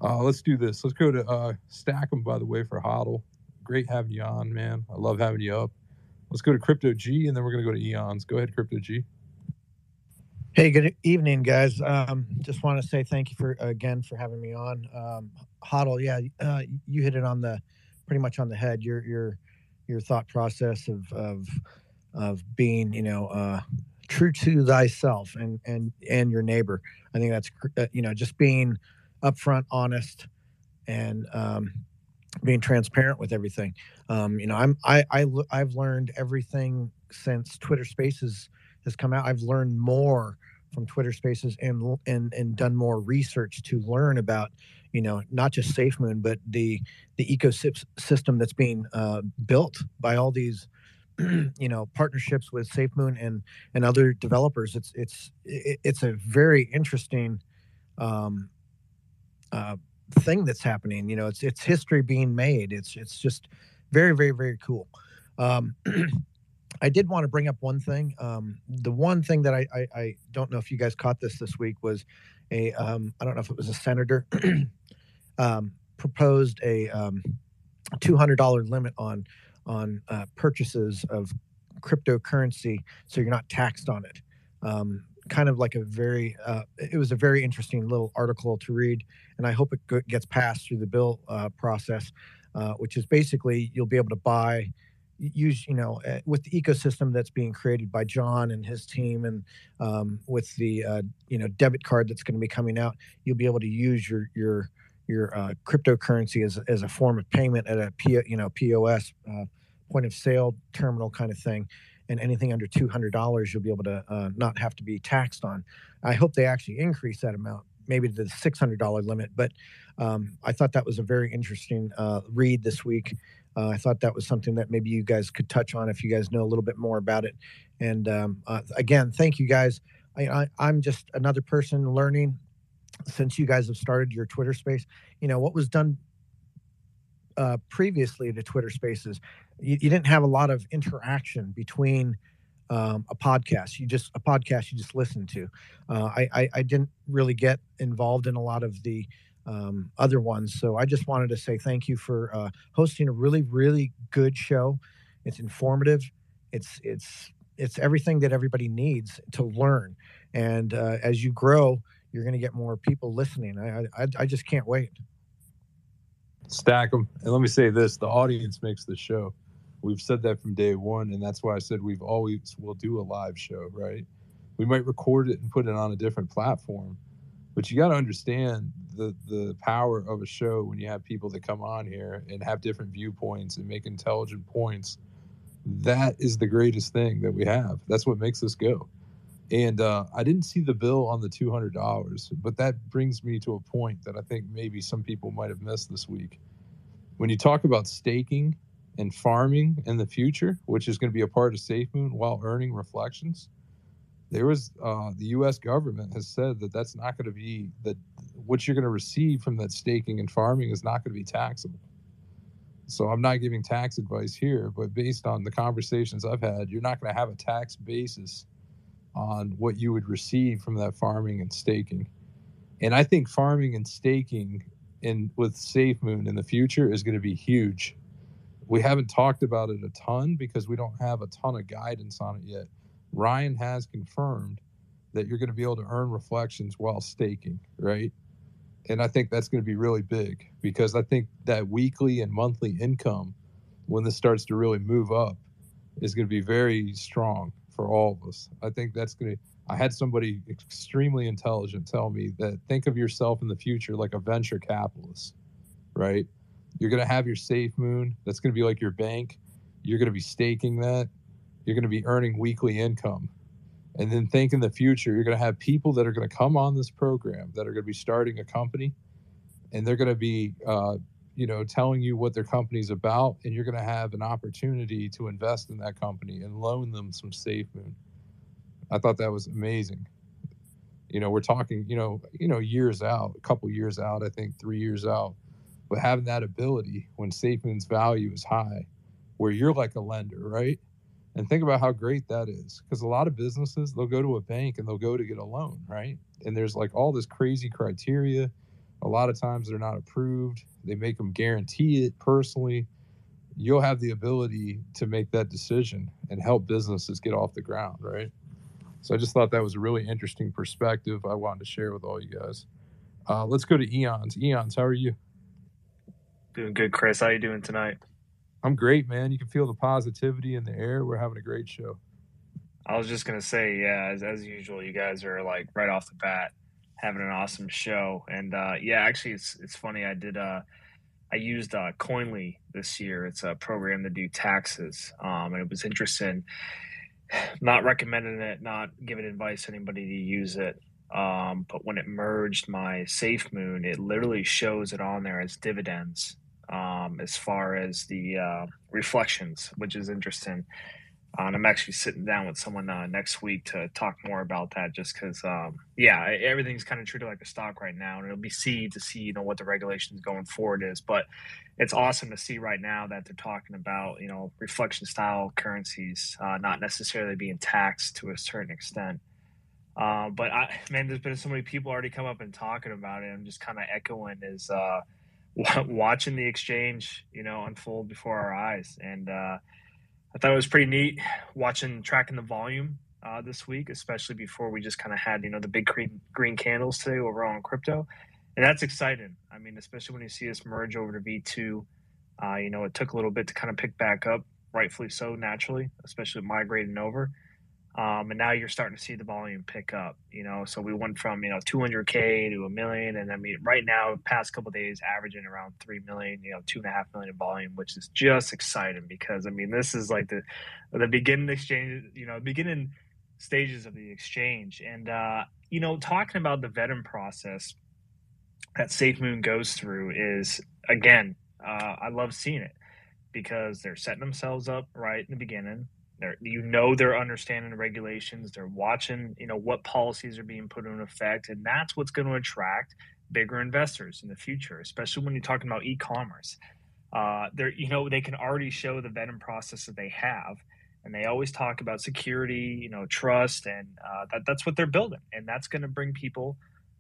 uh, let's do this. Let's go to uh, stack them, by the way, for HODL. Great having you on, man. I love having you up. Let's go to Crypto G, and then we're going to go to Eons. Go ahead, Crypto G. Hey, good evening, guys. Um, just want to say thank you for again for having me on. Um, HODL, yeah, uh, you hit it on the pretty much on the head. Your your your thought process of of of being, you know, uh, true to thyself and and and your neighbor. I think that's uh, you know just being upfront, honest, and um, being transparent with everything. Um, you know, I'm I, I I've learned everything since Twitter Spaces has come out. I've learned more from Twitter Spaces and and and done more research to learn about you know not just SafeMoon but the the ecosystem that's being uh, built by all these you know partnerships with SafeMoon and and other developers. It's it's it's a very interesting um, uh, thing that's happening. You know, it's it's history being made. It's it's just very very very cool. Um, I did want to bring up one thing. Um, the one thing that I, I, I don't know if you guys caught this this week was a um, I don't know if it was a senator um, proposed a um, two hundred dollar limit on on uh, purchases of cryptocurrency, so you're not taxed on it. Um, kind of like a very uh, it was a very interesting little article to read, and I hope it gets passed through the bill uh, process, uh, which is basically you'll be able to buy use you know uh, with the ecosystem that's being created by John and his team, and um, with the uh, you know debit card that's going to be coming out, you'll be able to use your your your uh, cryptocurrency as, as a form of payment at a P, you know POS uh, point of sale terminal kind of thing, and anything under two hundred dollars you'll be able to uh, not have to be taxed on. I hope they actually increase that amount, maybe to the six hundred dollar limit. But um, I thought that was a very interesting uh, read this week, uh, I thought that was something that maybe you guys could touch on if you guys know a little bit more about it. And um, uh, again, thank you guys. I, I, am just another person learning since you guys have started your Twitter space. You know, what was done uh, previously to Twitter spaces, you, you, didn't have a lot of interaction between um, a podcast. You just, a podcast you just listened to. Uh, I, I, I didn't really get involved in a lot of the um, other ones. So I just wanted to say thank you for uh, hosting a really, really good show. It's informative. It's it's it's everything that everybody needs to learn. And uh, as you grow, you're going to get more people listening. I, I I just can't wait. Stack them. And let me say this: the audience makes the show. We've said that from day one, and that's why I said we've always will do a live show. Right? We might record it and put it on a different platform but you got to understand the the power of a show when you have people that come on here and have different viewpoints and make intelligent points. That is the greatest thing that we have. That's what makes us go. And uh, i didn't see the bill on the $200 but that brings me to a point that i think maybe some people might have missed this week. When you talk about staking and farming in the future which is going to be a part of SafeMoon while earning reflections there was uh, the U.S. government has said that that's not going to be that what you're going to receive from that staking and farming is not going to be taxable. So I'm not giving tax advice here, but based on the conversations I've had, you're not going to have a tax basis on what you would receive from that farming and staking. And I think farming and staking in with SafeMoon in the future is going to be huge. We haven't talked about it a ton because we don't have a ton of guidance on it yet. Ryan has confirmed that you're going to be able to earn reflections while staking, right? And I think that's going to be really big because I think that weekly and monthly income, when this starts to really move up, is going to be very strong for all of us. I think that's going to. I had somebody extremely intelligent tell me that think of yourself in the future like a venture capitalist, right? You're going to have your safe moon. That's going to be like your bank. You're going to be staking that. You're going to be earning weekly income. And then think in the future, you're going to have people that are going to come on this program that are going to be starting a company and they're going to be, uh, you know, telling you what their company's about. And you're going to have an opportunity to invest in that company and loan them some safe moon. I thought that was amazing. You know, we're talking, you know, you know, years out, a couple years out, I think three years out. But having that ability when SafeMoon's value is high, where you're like a lender, right? And think about how great that is. Because a lot of businesses, they'll go to a bank and they'll go to get a loan, right? And there's like all this crazy criteria. A lot of times they're not approved. They make them guarantee it personally. You'll have the ability to make that decision and help businesses get off the ground, right? So I just thought that was a really interesting perspective I wanted to share with all you guys. Uh, let's go to Eons. Eons, how are you? Doing good, Chris. How are you doing tonight? I'm great, man. You can feel the positivity in the air. We're having a great show. I was just gonna say, yeah, as, as usual, you guys are like right off the bat having an awesome show. And uh, yeah, actually, it's it's funny. I did uh, I used uh, Koinly this year. It's a program to do taxes, um, and it was interesting. Not recommending it, not giving advice to anybody to use it. Um, but when it merged my SafeMoon, it literally shows it on there as dividends um, as far as the uh, reflections, which is interesting. Uh, and I'm actually sitting down with someone uh, next week to talk more about that, just because, um, yeah, everything's kind of treated like a stock right now, and it'll be see to see, you know, what the regulations going forward is. But it's awesome to see right now that they're talking about, you know, reflection style currencies uh, not necessarily being taxed to a certain extent. Uh, but I, man, there's been so many people already come up and talking about it. I'm just kind of echoing is uh, watching the exchange, you know, unfold before our eyes. And uh, I thought it was pretty neat watching, tracking the volume uh, this week, especially before we just kind of had, you know, the big green, green candles today overall in crypto. And that's exciting. I mean, especially when you see us merge over to V2. Uh, you know, it took a little bit to kind of pick back up, rightfully so, naturally, especially migrating over. Um, and now you're starting to see the volume pick up, you know. So we went from you know 200k to a million, and I mean right now, past couple days, averaging around three million, you know, two and a half million volume, which is just exciting because I mean this is like the the beginning exchange, you know, beginning stages of the exchange, and uh, you know, talking about the vetting process that SafeMoon goes through is again, uh, I love seeing it because they're setting themselves up right in the beginning they're, you know they're understanding the regulations. They're watching, you know, what policies are being put in effect, and that's what's going to attract bigger investors in the future, especially when you're talking about e-commerce. Uh, they're, you know, they can already show the vetting process that they have, and they always talk about security, you know, trust, and uh, that, that's what they're building, and that's going to bring people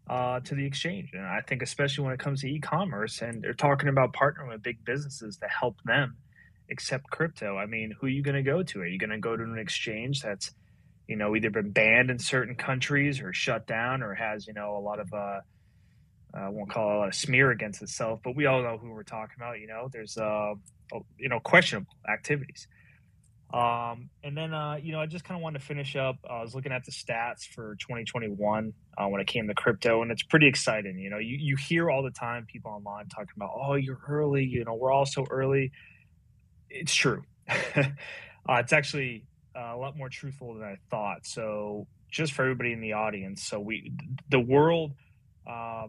uh, to the exchange. And I think, especially when it comes to e-commerce, and they're talking about partnering with big businesses to help them accept crypto, I mean, who are you going to go to? Are you going to go to an exchange that's, you know, either been banned in certain countries or shut down or has, you know, a lot of, uh, I won't call it a lot of smear against itself, but we all know who we're talking about. You know, there's, uh, you know, questionable activities. Um, and then, uh, you know, I just kind of wanted to finish up. I was looking at the stats for 2021 uh, when it came to crypto, and it's pretty exciting. You know, you, you hear all the time people online talking about, oh, you're early. You know, we're all so early it's true. uh, it's actually uh, a lot more truthful than I thought. So, just for everybody in the audience, so we the world uh,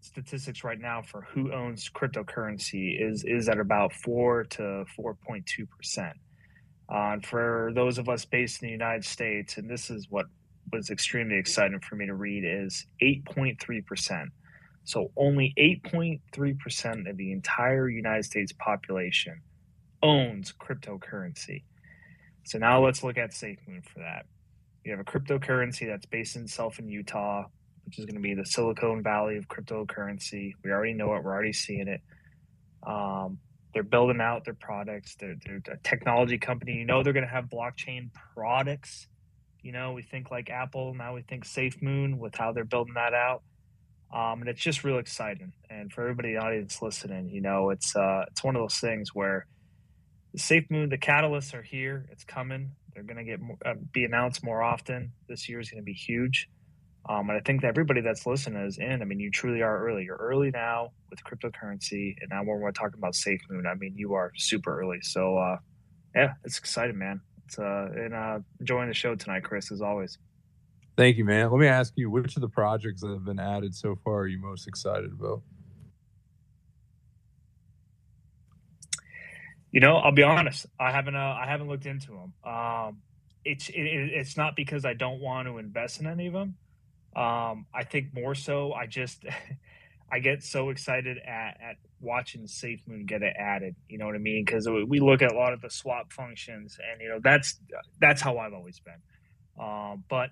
statistics right now for who owns cryptocurrency is is at about four to four point two percent. Uh, and for those of us based in the United States, and this is what was extremely exciting for me to read, is 8.3%. So only 8.3% of the entire United States population owns cryptocurrency. So now let's look at SafeMoon for that. You have a cryptocurrency that's based in itself in Utah, which is going to be the Silicon Valley of cryptocurrency. We already know it. We're already seeing it. Um, they're building out their products. They're, they're a technology company. You know they're going to have blockchain products. You know, we think like Apple. Now we think SafeMoon with how they're building that out. Um, and it's just real exciting. And for everybody in the audience listening, you know, it's uh, it's one of those things where the SafeMoon, the catalysts are here. It's coming. They're going to get more, uh, be announced more often. This year is going to be huge. Um, and I think that everybody that's listening is in. I mean, you truly are early. You're early now with cryptocurrency, and now when we're talking about safe moon, I mean, you are super early. So, uh, yeah, it's exciting, man. It's uh, and uh, enjoying the show tonight, Chris, as always. Thank you, man. Let me ask you, which of the projects that have been added so far are you most excited about? You know, I'll be honest. I haven't. Uh, I haven't looked into them. Um, it's it, it's not because I don't want to invest in any of them. Um, I think more so, I just I get so excited at, at watching SafeMoon get it added. You know what I mean? Because we look at a lot of the swap functions, and you know that's that's how I've always been. Um, but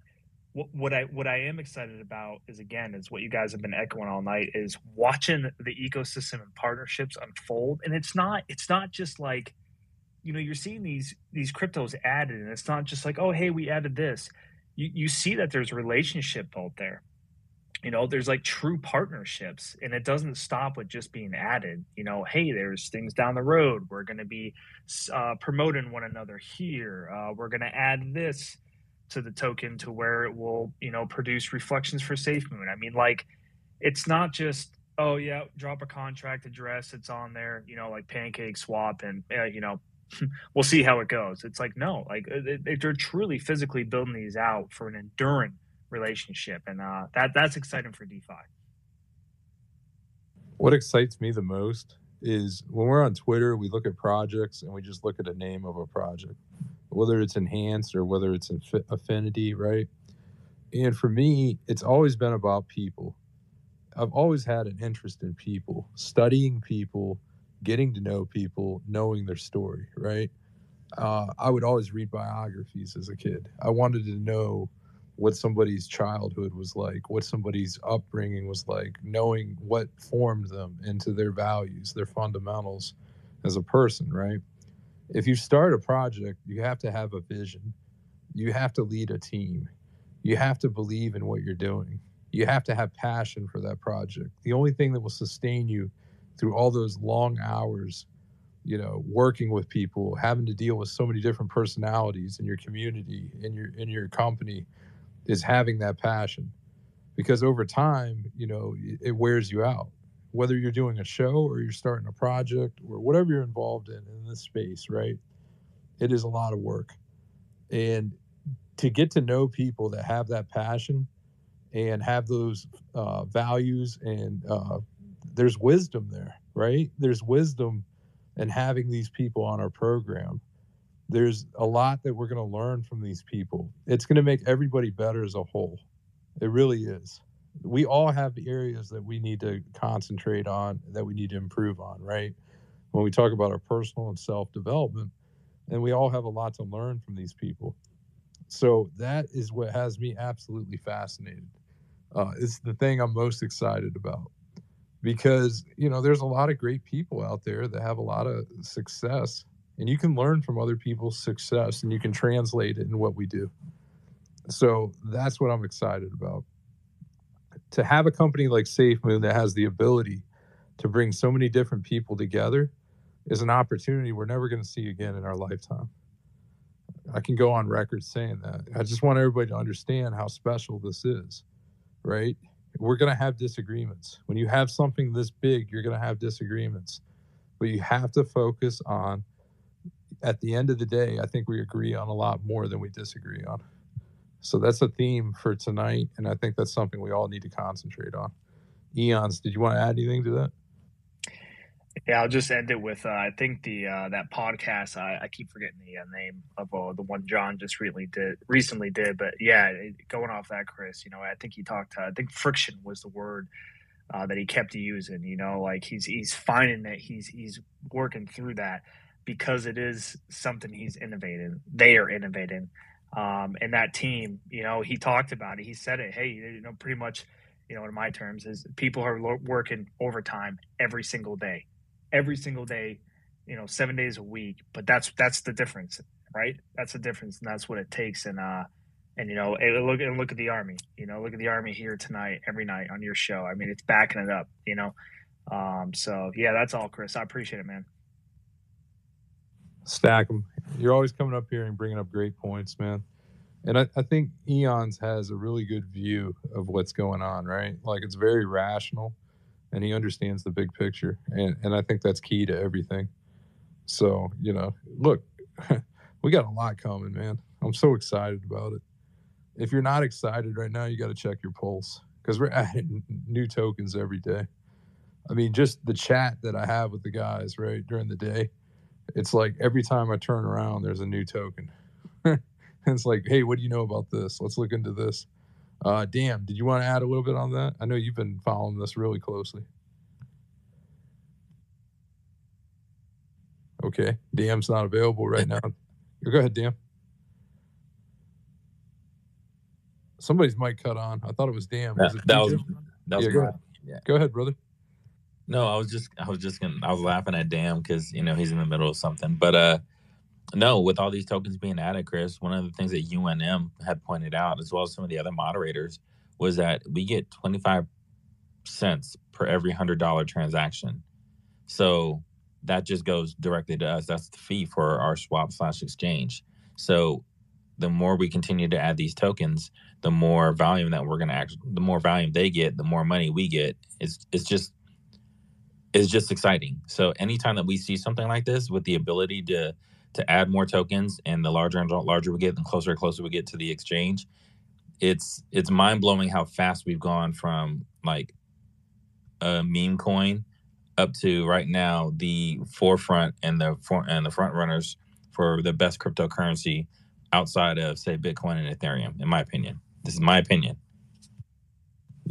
what, what I what I am excited about is again is what you guys have been echoing all night is watching the ecosystem and partnerships unfold. And it's not it's not just like you know you're seeing these these cryptos added, and it's not just like oh hey we added this. You, you see that there's relationship built there. You know there's like true partnerships and it doesn't stop with just being added. You know hey there's things down the road. We're going to be uh, promoting one another here. Uh, we're going to add this to the token to where it will you know produce reflections for SafeMoon i mean like it's not just oh yeah drop a contract address it's on there you know like pancake swap and uh, you know we'll see how it goes. It's like no, like they're truly physically building these out for an enduring relationship, and uh, that that's exciting for DeFi. What excites me the most is when we're on Twitter, we look at projects and we just look at a name of a project, whether it's enhanced or whether it's affinity, right? And for me, it's always been about people. I've always had an interest in people, studying people, getting to know people, knowing their story, right? Uh, I would always read biographies as a kid. I wanted to know what somebody's childhood was like, what somebody's upbringing was like, knowing what formed them into their values, their fundamentals as a person, right? If you start a project, you have to have a vision. You have to lead a team. You have to believe in what you're doing. You have to have passion for that project. The only thing that will sustain you through all those long hours you know working with people having to deal with so many different personalities in your community in your in your company is having that passion because over time you know it wears you out whether you're doing a show or you're starting a project or whatever you're involved in in this space right it is a lot of work and to get to know people that have that passion and have those uh, values and uh, there's wisdom there, right? There's wisdom in having these people on our program. There's a lot that we're going to learn from these people. It's going to make everybody better as a whole. It really is. We all have areas that we need to concentrate on, that we need to improve on, right? When we talk about our personal and self development, and we all have a lot to learn from these people. So that is what has me absolutely fascinated. Uh, it's the thing I'm most excited about because you know there's a lot of great people out there that have a lot of success and you can learn from other people's success and you can translate it in what we do so that's what i'm excited about to have a company like safemoon that has the ability to bring so many different people together is an opportunity we're never going to see again in our lifetime i can go on record saying that i just want everybody to understand how special this is right we're going to have disagreements. When you have something this big, you're going to have disagreements. But you have to focus on, at the end of the day, I think we agree on a lot more than we disagree on. So that's a theme for tonight. And I think that's something we all need to concentrate on. Eons, did you want to add anything to that? Yeah, I'll just end it with uh, I think the uh, that podcast I, I keep forgetting the uh, name of uh, the one John just recently did recently did, but yeah, going off that, Chris, you know, I think he talked. I think friction was the word uh, that he kept using. You know, like he's he's finding that he's he's working through that because it is something he's innovating. They are innovating, um, and that team. You know, he talked about it. He said it. Hey, you know, pretty much. You know, in my terms, is people are lo- working overtime every single day every single day, you know, seven days a week. But that's that's the difference, right? That's the difference, and that's what it takes. And uh, and you know, and look and look at the army. You know, look at the army here tonight, every night on your show. I mean, it's backing it up. You know, um, so yeah, that's all, Chris. I appreciate it, man. Stack them. You're always coming up here and bringing up great points, man. And I, I think Eons has a really good view of what's going on, right? Like it's very rational and he understands the big picture and and i think that's key to everything so you know look we got a lot coming man i'm so excited about it if you're not excited right now you got to check your pulse because we're adding new tokens every day i mean just the chat that i have with the guys right during the day it's like every time i turn around there's a new token it's like hey what do you know about this let's look into this uh, Dam, did you want to add a little bit on that? I know you've been following this really closely. Okay, Dam's not available right now. Go ahead, Dam. Somebody's mic cut on. I thought it was Dam. Was it that was that was yeah, go ahead. Yeah. Go ahead, brother. No, I was just I was just gonna I was laughing at Dam because you know he's in the middle of something. But uh no, with all these tokens being added, Chris, one of the things that UNM had pointed out, as well as some of the other moderators, was that we get 25 cents per every hundred dollar transaction. So that just goes directly to us. That's the fee for our swap slash exchange. So the more we continue to add these tokens, the more volume that we're gonna actually the more volume they get, the more money we get. It's it's just it's just exciting. So anytime that we see something like this with the ability to to add more tokens and the larger and larger we get, the closer and closer we get to the exchange, it's it's mind blowing how fast we've gone from like a meme coin up to right now the forefront and the for, and the front runners for the best cryptocurrency outside of say Bitcoin and Ethereum. In my opinion, this is my opinion.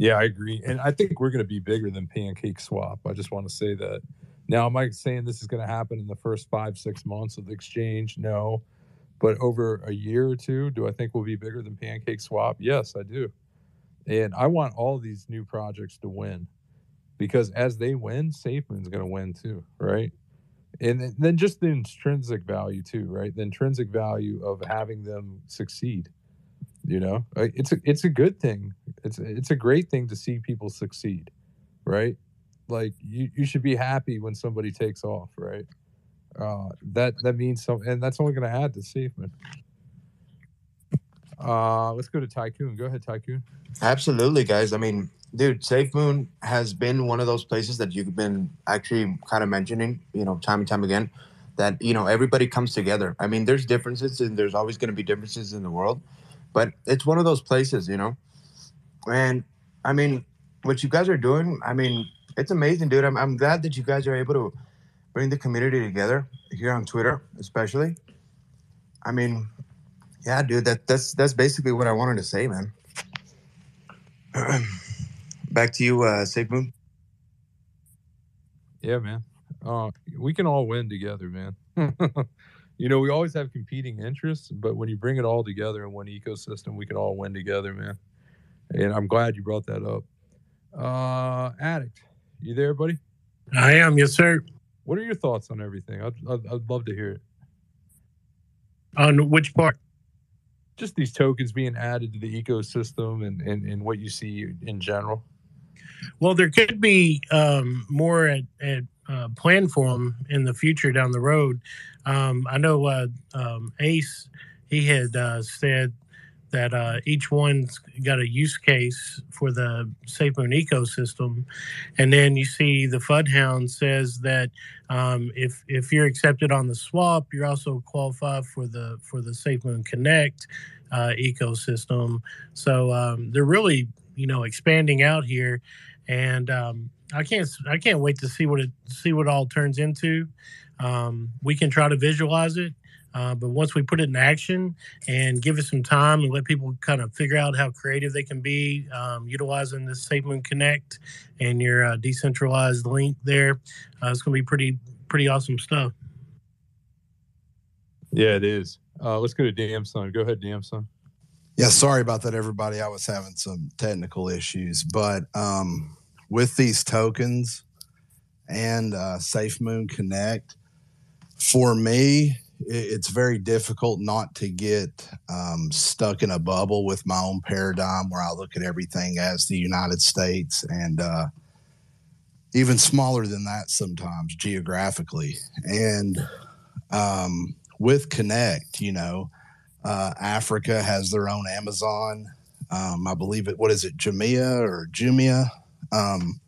Yeah, I agree. And I think we're going to be bigger than Pancake Swap. I just want to say that. Now, am I saying this is going to happen in the first five, six months of the exchange? No. But over a year or two, do I think we'll be bigger than Pancake Swap? Yes, I do. And I want all these new projects to win because as they win, SafeMoon's going to win too, right? And then just the intrinsic value too, right? The intrinsic value of having them succeed. You know, it's a it's a good thing. It's it's a great thing to see people succeed, right? Like you you should be happy when somebody takes off, right? Uh, that that means something and that's only going to add to SafeMoon. Uh, let's go to Tycoon. Go ahead, Tycoon. Absolutely, guys. I mean, dude, Safe Moon has been one of those places that you've been actually kind of mentioning, you know, time and time again, that, you know, everybody comes together. I mean, there's differences and there's always going to be differences in the world, but it's one of those places, you know. And I mean, what you guys are doing, I mean, it's amazing, dude. I'm, I'm glad that you guys are able to bring the community together here on Twitter, especially. I mean, yeah, dude, that that's that's basically what I wanted to say, man. Back to you, uh, Safe Moon. Yeah, man. Uh, we can all win together, man. you know, we always have competing interests, but when you bring it all together in one ecosystem, we can all win together, man. And I'm glad you brought that up. Uh, Addict, you there, buddy? I am, yes, sir. What are your thoughts on everything? I'd, I'd, I'd love to hear it. On which part? Just these tokens being added to the ecosystem and, and, and what you see in general. Well, there could be um, more at, at uh, plan for them in the future down the road. Um, I know uh, um, Ace, he had uh, said that uh, each one's got a use case for the SafeMoon ecosystem, and then you see the FUDHound says that um, if if you're accepted on the swap, you're also qualified for the for the SafeMoon Connect uh, ecosystem. So um, they're really you know expanding out here, and um, I can't I can't wait to see what it see what it all turns into. Um, we can try to visualize it, uh, but once we put it in action and give it some time and let people kind of figure out how creative they can be um, utilizing the SafeMoon Connect and your uh, decentralized link there, uh, it's going to be pretty pretty awesome stuff. Yeah, it is. Uh, let's go to Damson. Go ahead, Damson. Yeah, sorry about that, everybody. I was having some technical issues, but um, with these tokens and uh, SafeMoon Connect, for me, it's very difficult not to get um, stuck in a bubble with my own paradigm where I look at everything as the United States and uh, even smaller than that sometimes geographically. And um, with Connect, you know, uh, Africa has their own Amazon. Um, I believe it. What is it, Jumia or Jumia? Um,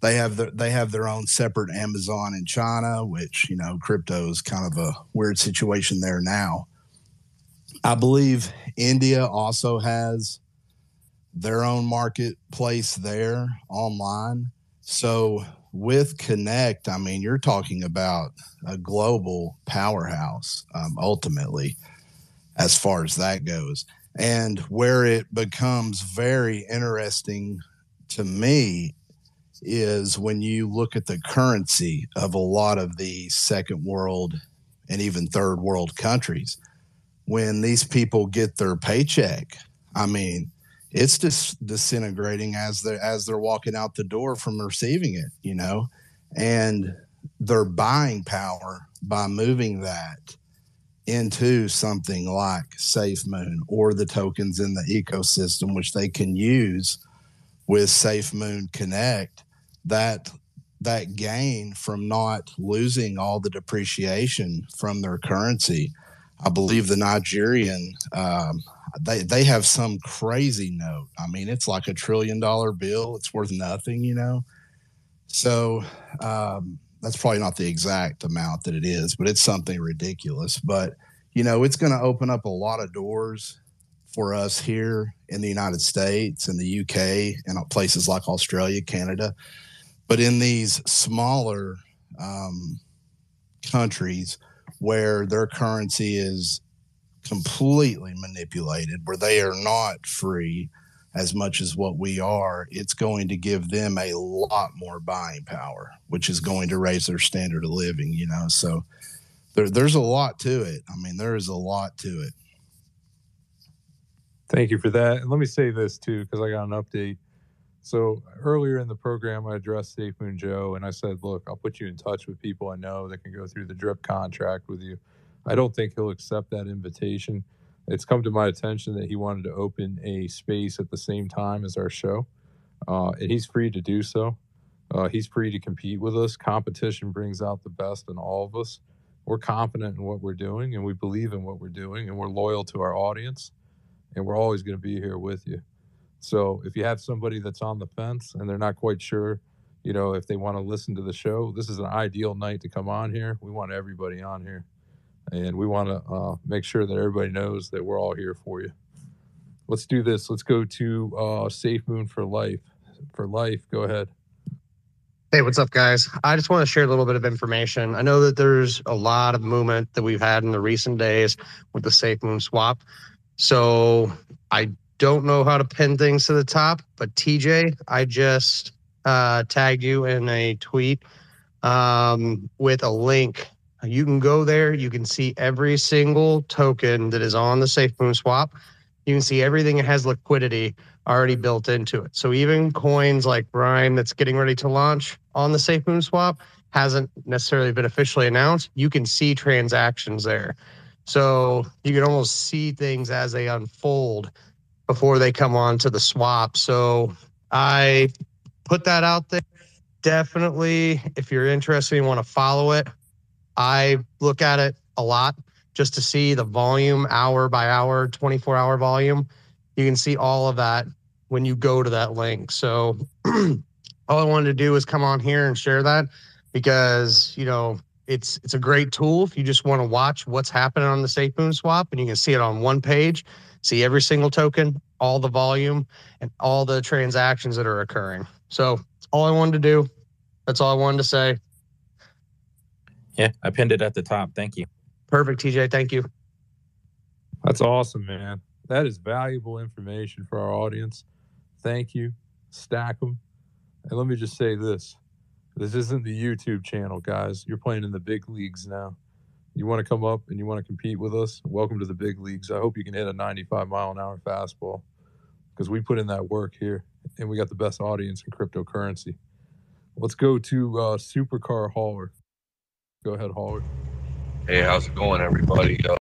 they have their, they have their own separate Amazon in China, which you know, crypto is kind of a weird situation there now. I believe India also has their own marketplace there online. So with Connect, I mean, you're talking about a global powerhouse um, ultimately, as far as that goes. And where it becomes very interesting to me is when you look at the currency of a lot of the second world and even third world countries. When these people get their paycheck, I mean, it's just disintegrating as they as they're walking out the door from receiving it, you know, and their buying power by moving that into something like SafeMoon or the tokens in the ecosystem, which they can use with SafeMoon Connect, that that gain from not losing all the depreciation from their currency. I believe the Nigerian um, they they have some crazy note. I mean, it's like a trillion dollar bill. It's worth nothing, you know. So um, that's probably not the exact amount that it is, but it's something ridiculous. But you know, it's going to open up a lot of doors for us here in the United States and the UK and places like Australia, Canada. But in these smaller um, countries where their currency is completely manipulated, where they are not free as much as what we are, it's going to give them a lot more buying power, which is going to raise their standard of living, you know. So there, there's a lot to it. I mean, there is a lot to it. Thank you for that. And let me say this too, because I got an update. So earlier in the program, I addressed SafeMoon Joe and I said, look, I'll put you in touch with people I know that can go through the drip contract with you. I don't think he'll accept that invitation. It's come to my attention that he wanted to open a space at the same time as our show, uh, and he's free to do so. Uh, he's free to compete with us. Competition brings out the best in all of us. We're confident in what we're doing, and we believe in what we're doing, and we're loyal to our audience, and we're always going to be here with you. So if you have somebody that's on the fence and they're not quite sure, you know, if they want to listen to the show, this is an ideal night to come on here. We want everybody on here and we want to uh, make sure that everybody knows that we're all here for you. Let's do this. Let's go to uh, SafeMoon for Life. For Life, go ahead. Hey, what's up, guys? I just want to share a little bit of information. I know that there's a lot of movement that we've had in the recent days with the Safe Moon swap. So I don't know how to pin things to the top, but TJ, I just uh, tagged you in a tweet um, with a link you can go there. You can see every single token that is on the SafeMoon swap. You can see everything that has liquidity already built into it. So even coins like Rhyme that's getting ready to launch on the SafeMoon swap hasn't necessarily been officially announced. You can see transactions there. So you can almost see things as they unfold before they come on to the swap. So I put that out there. Definitely, if you're interested and want to follow it, I look at it a lot just to see the volume hour by hour, 24 hour volume. You can see all of that when you go to that link. So all I wanted to do is come on here and share that because, you know, it's it's a great tool if you just want to watch what's happening on the SafeMoon swap and you can see it on one page, see every single token, all the volume and all the transactions that are occurring. So all I wanted to do. That's all I wanted to say. Yeah, I pinned it at the top. Thank you. Perfect, TJ. Thank you. That's awesome, man. That is valuable information for our audience. Thank you. Stack them. And let me just say this this isn't the YouTube channel, guys. You're playing in the big leagues now. You want to come up and you want to compete with us? Welcome to the big leagues. I hope you can hit a 95 mile an hour fastball because we put in that work here and we got the best audience in cryptocurrency. Let's go to uh, Supercar Hauler. Go ahead, Hauler. Hey, how's it going, everybody? Uh,